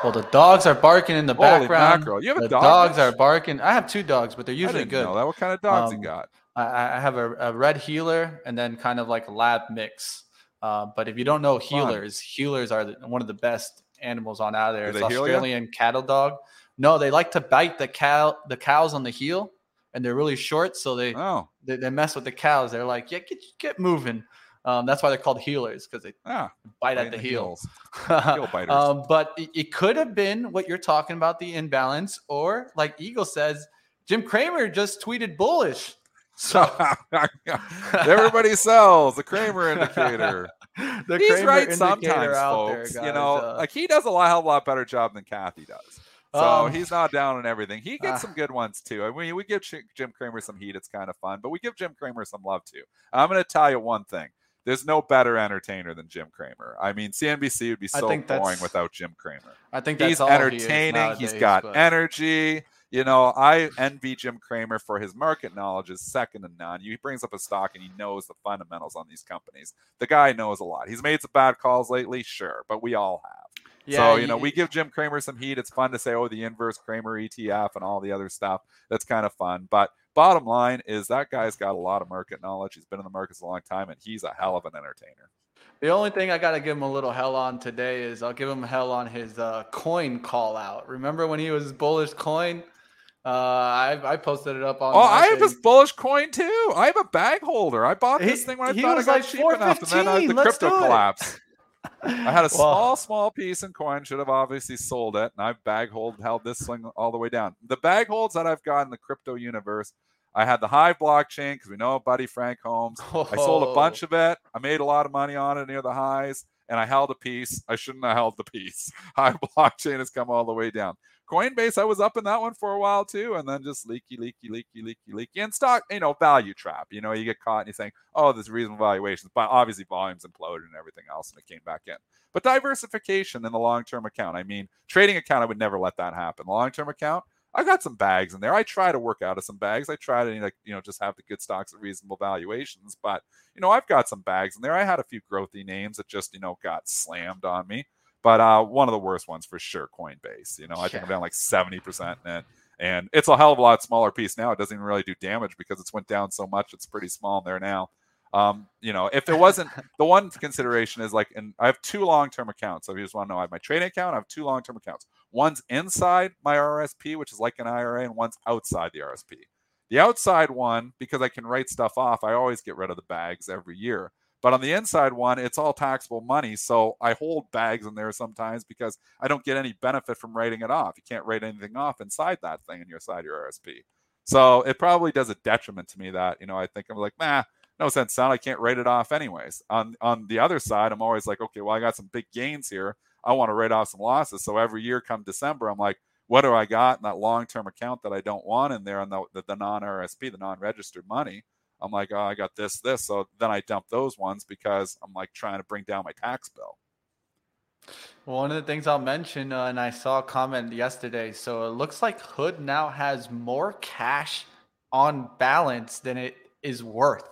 Well, the dogs are barking in the Holy background. Mackerel. You have a dog? dogs are barking. I have two dogs, but they're usually good. Know that. What kind of dogs um, you got? I, I have a, a, red heeler and then kind of like a lab mix. Uh, but if you don't know heelers, Fun. heelers are the, one of the best animals on out there. It's Australian cattle dog. No, they like to bite the cow the cows on the heel, and they're really short, so they oh. they, they mess with the cows. They're like, yeah, get get moving. Um, that's why they're called heelers because they ah, bite at the, the heels. <laughs> Heel biters. um, but it, it, could have been what you're talking about the imbalance, or like Eagle says, Jim Cramer just tweeted bullish. <laughs> So <laughs> everybody sells the Cramer indicator. the He's Cramer right sometimes, folks. There, you know, uh, like he does a lot, hell of a lot better job than Cathie does. So um, he's not down on everything. He gets uh, some good ones too. I mean, we give Jim Cramer some heat. It's kind of fun, but we give Jim Cramer some love too. I'm going to tell you one thing there's no better entertainer than Jim Cramer. I mean, CNBC would be so boring without Jim Cramer. I think he's entertaining. He nowadays, he's got but... energy. You know, I envy Jim Cramer for his market knowledge is second to none. He brings up a stock and he knows the fundamentals on these companies. The guy knows a lot. He's made some bad calls lately, sure, but we all have. Yeah, so, you know, we give Jim Cramer some heat. It's fun to say, oh, the inverse Cramer ETF and all the other stuff. That's kind of fun. But bottom line is that guy's got a lot of market knowledge. He's been in the markets a long time, and he's a hell of an entertainer. The only thing I got to give him a little hell on today is I'll give him hell on his uh, coin call out. Remember when he was bullish coin? Uh, I, I posted it up on. Oh, I have this bullish coin too. I have a bag holder. I bought this he, thing when I thought it got like cheap enough, and then I, the Let's crypto collapse. I had a small, small piece in coin. Should have obviously sold it, and I've bag hold held this thing all the way down. The bag holds that I've got in the crypto universe, I had the Hive blockchain because we know Buddy Frank Holmes. Oh. I sold a bunch of it. I made a lot of money on it near the highs, and I held a piece. I shouldn't have held the piece. <laughs> Hive blockchain has come all the way down. Coinbase, I was up in that one for a while too, and then just leaky, leaky, leaky, leaky, leaky. And stock, you know, value trap. You know, you get caught and you think, oh, there's reasonable valuations, but obviously volumes imploded and everything else, and it came back in. But diversification in the long term account. I mean, trading account, I would never let that happen. Long term account, I got some bags in there. I try to work out of some bags. I try to you know just have the good stocks at reasonable valuations. But you know I've got some bags in there. I had a few growthy names that just you know got slammed on me. But uh, one of the worst ones for sure, Coinbase. You know, I think I'm down like 70% in it. And it's a hell of a lot smaller piece now. It doesn't even really do damage because it's went down so much. It's pretty small in there now. Um, you know, if it wasn't <laughs> the one consideration is like, and I have two long-term accounts. So if you just want to know, I have my trading account. I have two long-term accounts. One's inside my RSP, which is like an IRA, and one's outside the RSP. The outside one, because I can write stuff off, I always get rid of the bags every year. But on the inside one, it's all taxable money. So I hold bags in there sometimes because I don't get any benefit from writing it off. You can't write anything off inside that thing in your side your RSP. So it probably does a detriment to me that, you know, I think I'm like, nah, no sense sound. I can't write it off anyways. On on the other side, I'm always like, okay, well, I got some big gains here. I want to write off some losses. So every year come December, I'm like, what do I got in that long term account that I don't want in there on the, the, the non RSP, the non registered money? I'm like, oh, I got this, this. So then I dump those ones because I'm like trying to bring down my tax bill. One of the things I'll mention, uh, and I saw a comment yesterday. So it looks like Hood now has more cash on balance than it is worth.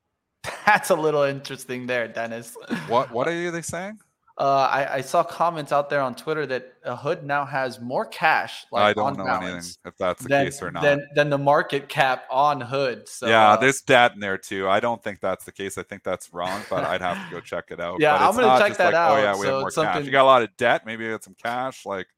<laughs> That's a little interesting there, Dennis. What What are they saying? Uh, I, I, saw comments out there on Twitter that Hood now has more cash. Like, I don't know anything if that's the than, case or not. Than, than the market cap on Hood. So, yeah, uh, there's debt in there too. I don't think that's the case. I think that's wrong, but I'd have to go <laughs> check it out. yeah, I'm gonna check that like, out. Oh yeah, we so have more something... cash. You got a lot of debt. Maybe you got some cash. Like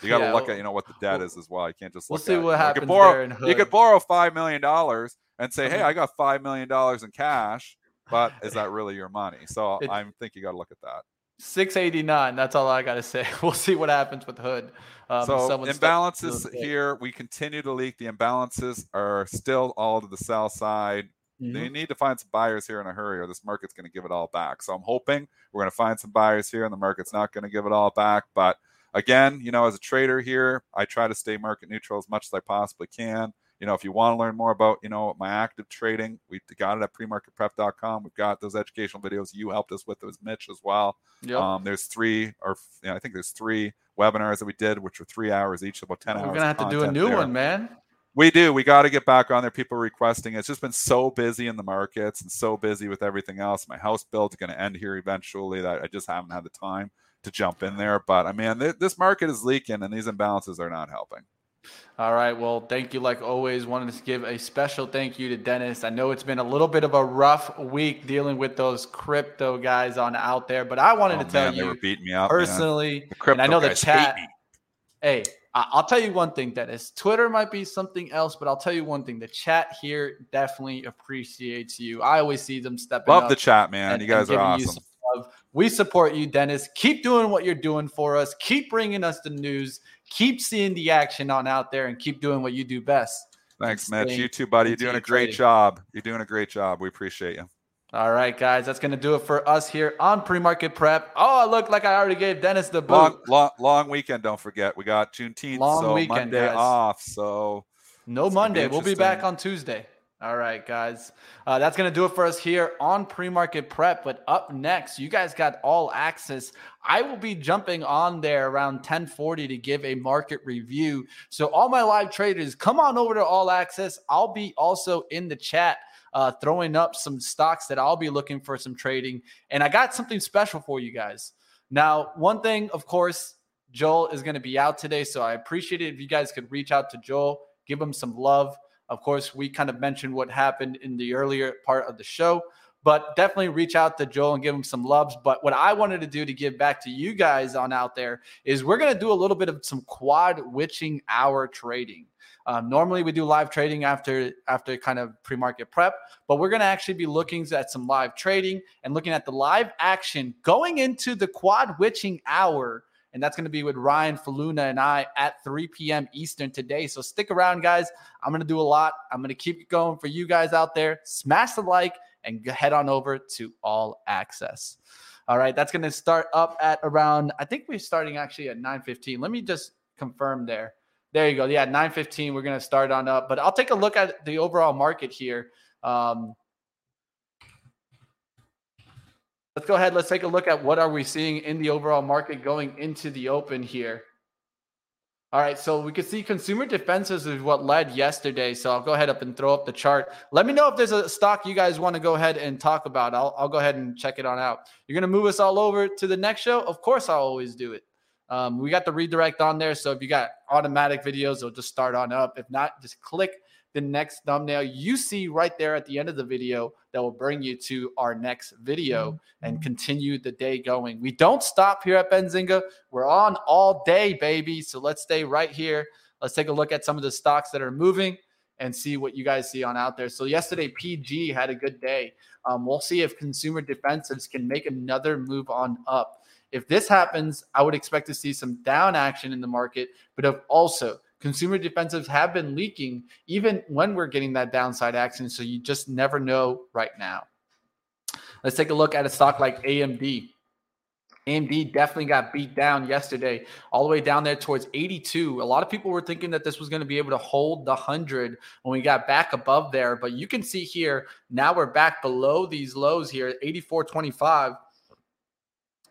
you got to yeah, look at you know what the debt is as well. You can't just we'll see at, what happens. You could borrow, there in Hood. You could borrow five million dollars and say, hey, <laughs> I got five million dollars in cash. But is that really your money? So it, I think you got to look at that. 689. That's all I got to say. <laughs> We'll see what happens with Hood. Um, so imbalances here. We continue to leak. The imbalances are still all to the sell side. Mm-hmm. They need to find some buyers here in a hurry, or this market's going to give it all back. So I'm hoping we're going to find some buyers here, and the market's not going to give it all back. But again, you know, as a trader here, I try to stay market neutral as much as I possibly can. You know, if you want to learn more about, you know, my active trading, we got it at premarketprep.com. We've got those educational videos you helped us with. those, Mitch as well. Yep. Um, there's three, or you know, I think there's three webinars that we did, which were three hours each, about 10 We're hours. We're going to have to do a new there. one, man. We do. We got to get back on there. People requesting. It's just been so busy in the markets and so busy with everything else. My house build's going to end here eventually. That I just haven't had the time to jump in there. But I mean, th- this market is leaking, and these imbalances are not helping. All right. Well, thank you. Like always, wanted to give a special thank you to Dennis. I know it's been a little bit of a rough week dealing with those crypto guys on out there, but I wanted oh, to tell man, you beating me up, personally. and I know the chat. Hey, I'll tell you one thing, Dennis. Twitter might be something else, but I'll tell you one thing. The chat here definitely appreciates you. I always see them stepping up. Love the chat, man. And, you guys are awesome. We support you, Dennis. Keep doing what you're doing for us. Keep bringing us the news. Keep seeing the action on out there and keep doing what you do best. Thanks, Mitch. You too, buddy. You're doing a great job. You're doing a great job. We appreciate you. All right, guys, that's going to do it for us here on pre-market prep. Oh, I look like I already gave Dennis the boot. Long, long, long weekend. Don't forget, we got Juneteenth, long so weekend, Monday guys. off. So no Monday. Be we'll be back on Tuesday. All right, guys. Uh, that's going to do it for us here on pre market prep. But up next, you guys got all access. I will be jumping on there around 1040 to give a market review. So, all my live traders, come on over to all access. I'll be also in the chat. Uh, throwing up some stocks that I'll be looking for some trading. And I got something special for you guys. Now, one thing, of course, Joel is going to be out today. So I appreciate it if you guys could reach out to Joel, give him some love. Of course, we kind of mentioned what happened in the earlier part of the show, but definitely reach out to Joel and give him some loves. But what I wanted to do to give back to you guys on out there is we're going to do a little bit of some quad witching hour trading. Um, normally we do live trading after after kind of pre-market prep, but we're going to actually be looking at some live trading and looking at the live action going into the quad witching hour and that's going to be with Ryan Faluna and I at 3 p.m. Eastern today. So stick around, guys. I'm going to do a lot. I'm going to keep it going for you guys out there. Smash the like and head on over to All Access. All right, that's going to start up at around. I think we're starting actually at 9:15. Let me just confirm there. There you go. Yeah, 9:15. We're going to start on up, but I'll take a look at the overall market here. Um, Let's go ahead. Let's take a look at what are we seeing in the overall market going into the open here. All right, so we can see consumer defenses is what led yesterday. So I'll go ahead up and throw up the chart. Let me know if there's a stock you guys want to go ahead and talk about. I'll, I'll go ahead and check it on out. You're going to move us all over to the next show? Of course, I'll always do it. Um, we got the redirect on there. So if you got automatic videos, it'll just start on up. If not, just click the next thumbnail you see right there at the end of the video that will bring you to our next video mm-hmm. and continue the day going. We don't stop here at Benzinga. We're on all day, baby. So let's stay right here. Let's take a look at some of the stocks that are moving and see what you guys see on out there. So yesterday, PG had a good day. Um, we'll see if consumer defensives can make another move on up. If this happens, I would expect to see some down action in the market, but if also consumer defensives have been leaking even when we're getting that downside action. So you just never know right now. Let's take a look at a stock like AMD. AMD definitely got beat down yesterday, all the way down there towards 82. A lot of people were thinking that this was going to be able to hold the 100 when we got back above there. But you can see here, now we're back below these lows here, 84.25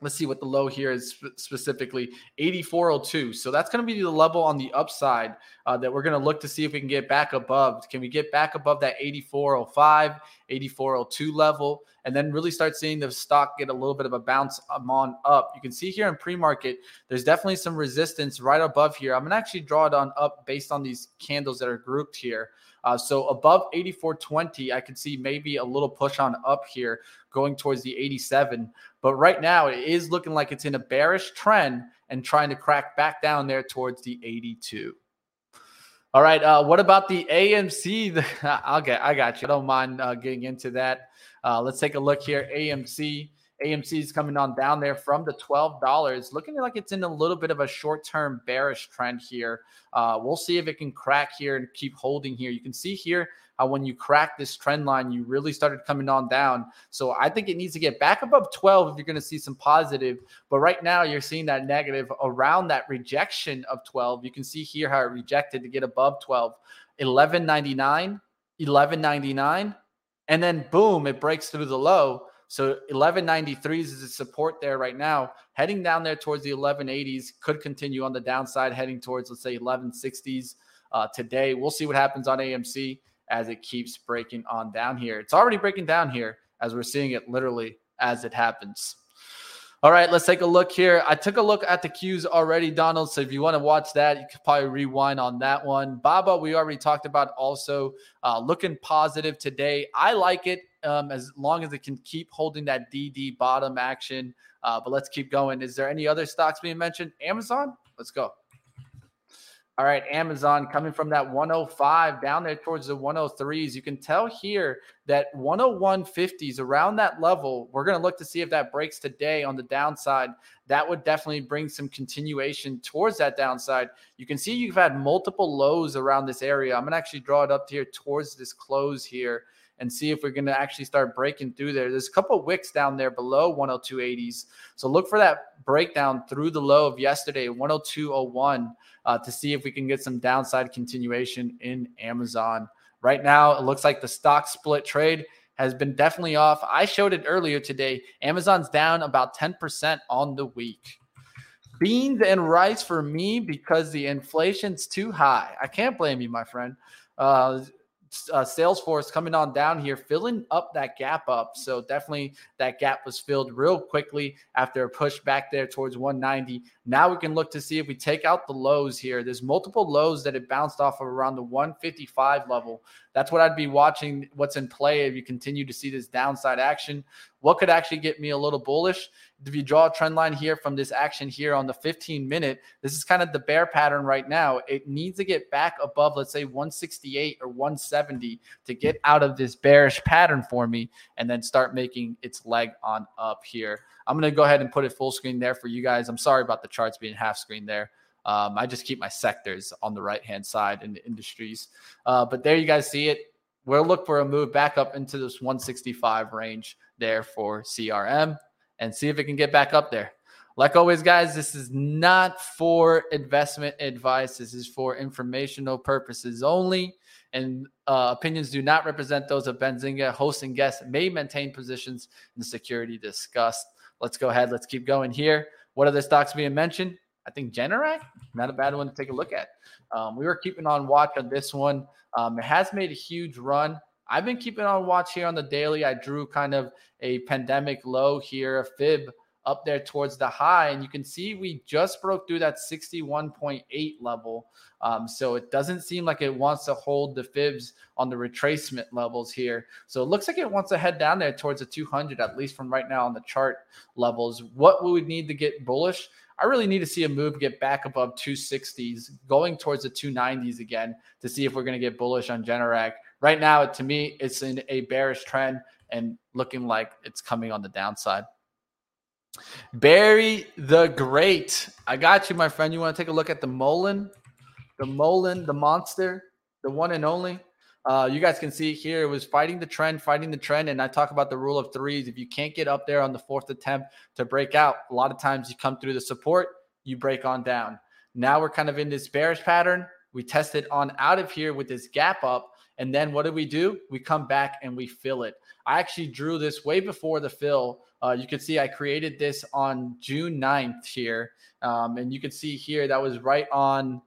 let's see what the low here is specifically 8402 so that's going to be the level on the upside uh, that we're going to look to see if we can get back above. Can we get back above that 8405 8402 level? And then really start seeing the stock get a little bit of a bounce on up. You can see here in pre-market there's definitely some resistance right above here. I'm going to actually draw it on up based on these candles that are grouped here uh, so above 84.20, I could see maybe a little push on up here going towards the 87. But right now, it is looking like it's in a bearish trend and trying to crack back down there towards the 82. All right. Uh, what about the AMC? <laughs> I'll get. I got you. I don't mind uh, getting into that. Uh, let's take a look here. AMC. AMC is coming on down there from the $12, looking like it's in a little bit of a short term bearish trend here. Uh, we'll see if it can crack here and keep holding here. You can see here how when you crack this trend line, you really started coming on down. So I think it needs to get back above 12 if you're going to see some positive. But right now, you're seeing that negative around that rejection of 12. You can see here how it rejected to get above 12. 1199, 1199, and then boom, it breaks through the low. So 1193s is a support there right now. Heading down there towards the 1180s could continue on the downside, heading towards let's say 1160s uh, today. We'll see what happens on AMC as it keeps breaking on down here. It's already breaking down here as we're seeing it literally as it happens. All right, let's take a look here. I took a look at the Qs already, Donald. So if you want to watch that, you could probably rewind on that one. Baba, we already talked about also uh, looking positive today. I like it um, as long as it can keep holding that DD bottom action. Uh, but let's keep going. Is there any other stocks being mentioned? Amazon? Let's go. All right, Amazon coming from that 105 down there towards the 103s. You can tell here that 101.50s around that level. We're going to look to see if that breaks today on the downside. That would definitely bring some continuation towards that downside. You can see you've had multiple lows around this area. I'm going to actually draw it up here towards this close here and see if we're going to actually start breaking through there. There's a couple wicks down there below 102.80s. So look for that breakdown through the low of yesterday, 102.01 uh, to see if we can get some downside continuation in Amazon. Right now, it looks like the stock split trade has been definitely off. I showed it earlier today. Amazon's down about 10% on the week. Beans and rice for me because the inflation's too high. I can't blame you, my friend. Uh, uh, Salesforce coming on down here, filling up that gap up. So definitely that gap was filled real quickly after a push back there towards 190. Now we can look to see if we take out the lows here. There's multiple lows that it bounced off of around the 155 level. That's what I'd be watching. What's in play if you continue to see this downside action? What could actually get me a little bullish? If you draw a trend line here from this action here on the 15 minute, this is kind of the bear pattern right now. It needs to get back above, let's say 168 or 170 to get out of this bearish pattern for me and then start making its leg on up here. I'm going to go ahead and put it full screen there for you guys. I'm sorry about the charts being half screen there. Um, I just keep my sectors on the right hand side in the industries. Uh, but there you guys see it. We'll look for a move back up into this 165 range there for CRM and see if it can get back up there. Like always, guys, this is not for investment advice. This is for informational purposes only. And uh, opinions do not represent those of Benzinga. Hosts and guests may maintain positions in the security discussed. Let's go ahead. Let's keep going here. What other stocks being mentioned? I think Generac, not a bad one to take a look at. Um, we were keeping on watch on this one. Um, it has made a huge run. I've been keeping on watch here on the daily. I drew kind of a pandemic low here, a fib up there towards the high. And you can see we just broke through that 61.8 level. Um, so it doesn't seem like it wants to hold the fibs on the retracement levels here. So it looks like it wants to head down there towards the 200, at least from right now on the chart levels. What we would need to get bullish? I really need to see a move get back above 260s, going towards the 290s again to see if we're going to get bullish on Generac. Right now, to me, it's in a bearish trend and looking like it's coming on the downside. Barry the Great. I got you, my friend. You want to take a look at the Mullen, the Mullen, the monster, the one and only. Uh, you guys can see here it was fighting the trend, fighting the trend. And I talk about the rule of threes. If you can't get up there on the fourth attempt to break out, a lot of times you come through the support, you break on down. Now we're kind of in this bearish pattern. We tested on out of here with this gap up. And then what do we do? We come back and we fill it. I actually drew this way before the fill. Uh, you can see I created this on June 9th here. Um, and you can see here that was right on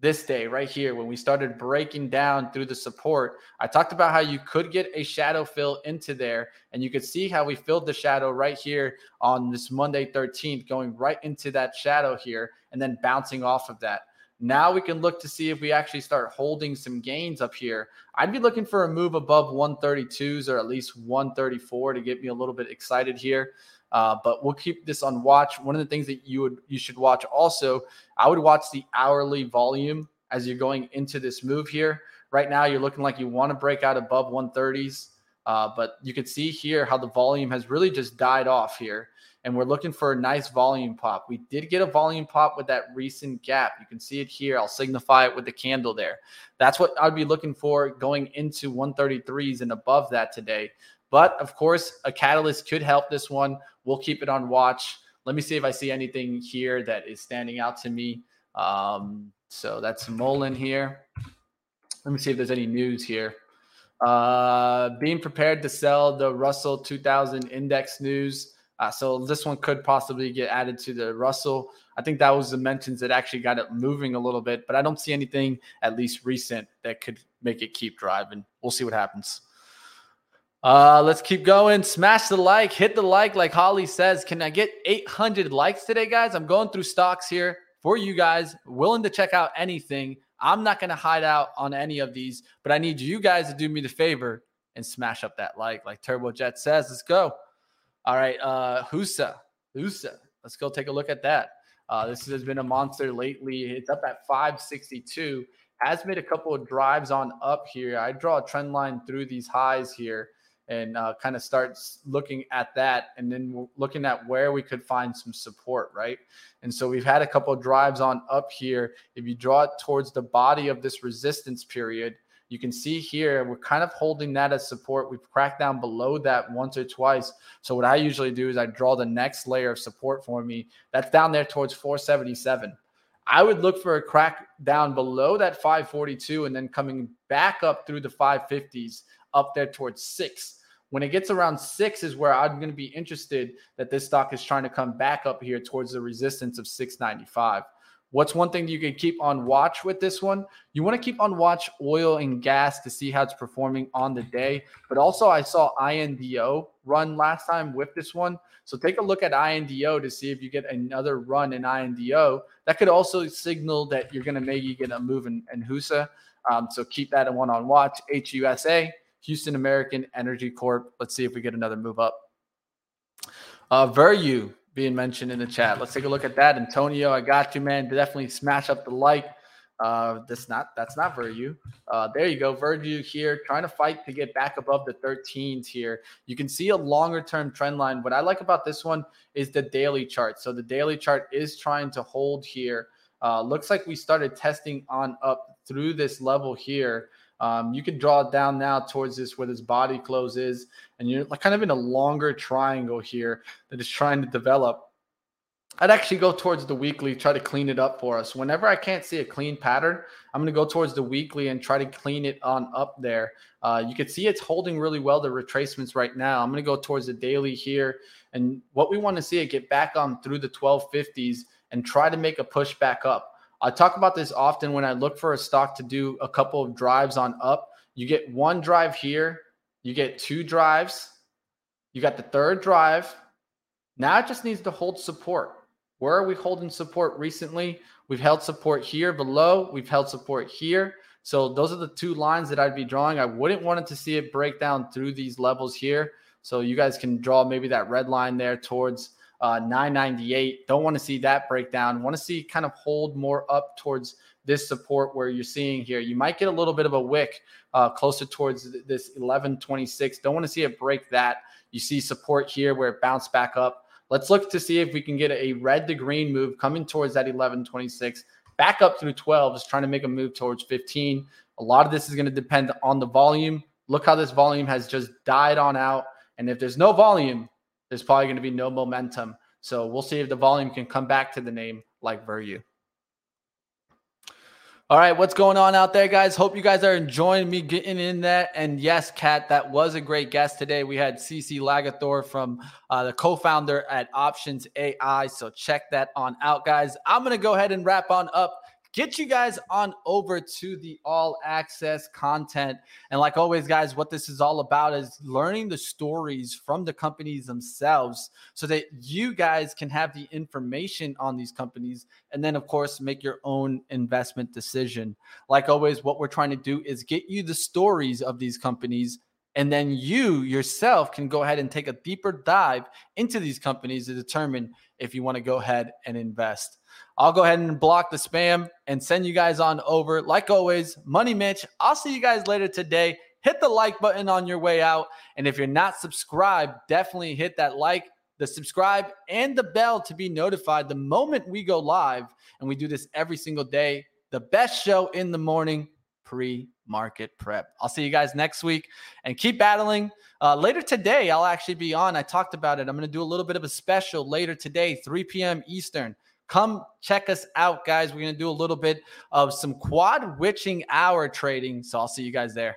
this day right here when we started breaking down through the support i talked about how you could get a shadow fill into there and you could see how we filled the shadow right here on this monday 13th going right into that shadow here and then bouncing off of that now we can look to see if we actually start holding some gains up here i'd be looking for a move above 132s or at least 134 to get me a little bit excited here uh, but we'll keep this on watch. One of the things that you would you should watch also, I would watch the hourly volume as you're going into this move here. Right now, you're looking like you want to break out above 130s. Uh, but you can see here how the volume has really just died off here. And we're looking for a nice volume pop. We did get a volume pop with that recent gap. You can see it here. I'll signify it with the candle there. That's what I'd be looking for going into 133s and above that today. But of course, a catalyst could help this one. We'll keep it on watch. Let me see if I see anything here that is standing out to me. Um, so that's Mullen here. Let me see if there's any news here. Uh, being prepared to sell the Russell 2000 index news. Uh, so this one could possibly get added to the Russell. I think that was the mentions that actually got it moving a little bit, but I don't see anything at least recent that could make it keep driving. We'll see what happens. Uh, let's keep going. Smash the like, hit the like, like Holly says. Can I get 800 likes today, guys? I'm going through stocks here for you guys, willing to check out anything. I'm not going to hide out on any of these, but I need you guys to do me the favor and smash up that like, like Turbojet says. Let's go. All right, uh, Husa, Husa. Let's go take a look at that. Uh, this has been a monster lately. It's up at 562. Has made a couple of drives on up here. I draw a trend line through these highs here and uh, kind of starts looking at that and then looking at where we could find some support, right? And so we've had a couple of drives on up here. If you draw it towards the body of this resistance period, you can see here we're kind of holding that as support. We've cracked down below that once or twice. So what I usually do is I draw the next layer of support for me. That's down there towards 477. I would look for a crack down below that 542 and then coming back up through the 550s up there towards six. When it gets around six, is where I'm going to be interested that this stock is trying to come back up here towards the resistance of 695. What's one thing you can keep on watch with this one? You want to keep on watch oil and gas to see how it's performing on the day. But also, I saw INDO run last time with this one. So take a look at INDO to see if you get another run in INDO. That could also signal that you're going to maybe get a move in, in HUSA. Um, so keep that one on watch. HUSA, Houston American Energy Corp. Let's see if we get another move up. Uh, Veru being mentioned in the chat. Let's take a look at that. Antonio, I got you, man. Definitely smash up the like. Uh, that's not that's not Veru. Uh, there you go, Veru here, trying to fight to get back above the 13s here. You can see a longer term trend line. What I like about this one is the daily chart. So the daily chart is trying to hold here. Uh, looks like we started testing on up through this level here. Um, you can draw it down now towards this where this body closes, and you're like kind of in a longer triangle here that is trying to develop. I'd actually go towards the weekly, try to clean it up for us. Whenever I can't see a clean pattern, I'm going to go towards the weekly and try to clean it on up there. Uh, you can see it's holding really well the retracements right now. I'm going to go towards the daily here. And what we want to see it get back on through the 1250s and try to make a push back up. I talk about this often when I look for a stock to do a couple of drives on up. You get one drive here, you get two drives, you got the third drive. Now it just needs to hold support. Where are we holding support recently? We've held support here below, we've held support here. So those are the two lines that I'd be drawing. I wouldn't want it to see it break down through these levels here. So you guys can draw maybe that red line there towards uh, 998. Don't want to see that breakdown. Want to see kind of hold more up towards this support where you're seeing here. You might get a little bit of a wick uh, closer towards this 1126. Don't want to see it break that. You see support here where it bounced back up. Let's look to see if we can get a red to green move coming towards that 1126. Back up through 12 is trying to make a move towards 15. A lot of this is going to depend on the volume. Look how this volume has just died on out. And if there's no volume, there's probably going to be no momentum. So we'll see if the volume can come back to the name like Veru. All right, what's going on out there, guys? Hope you guys are enjoying me getting in there. And yes, Kat, that was a great guest today. We had CC Lagator from uh, the co-founder at Options AI. So check that on out, guys. I'm gonna go ahead and wrap on up get you guys on over to the all access content. And like always, guys, what this is all about is learning the stories from the companies themselves so that you guys can have the information on these companies and then, of course, make your own investment decision. Like always, what we're trying to do is get you the stories of these companies. And then you yourself can go ahead and take a deeper dive into these companies to determine if you want to go ahead and invest. I'll go ahead and block the spam and send you guys on over. Like always, Money Mitch. I'll see you guys later today. hit the like button on your way out. And if you're not subscribed, definitely hit that like, the subscribe, and the bell to be notified the moment we go live. And we do this every single day. The best show in the morning, pre market prep. I'll see you guys next week and keep battling. Uh, later today, I'll actually be on. I talked about it. I'm going to do a little bit of a special later today, 3 p.m. Eastern. Come check us out, guys. We're going to do a little bit of some quad witching hour trading. So I'll see you guys there.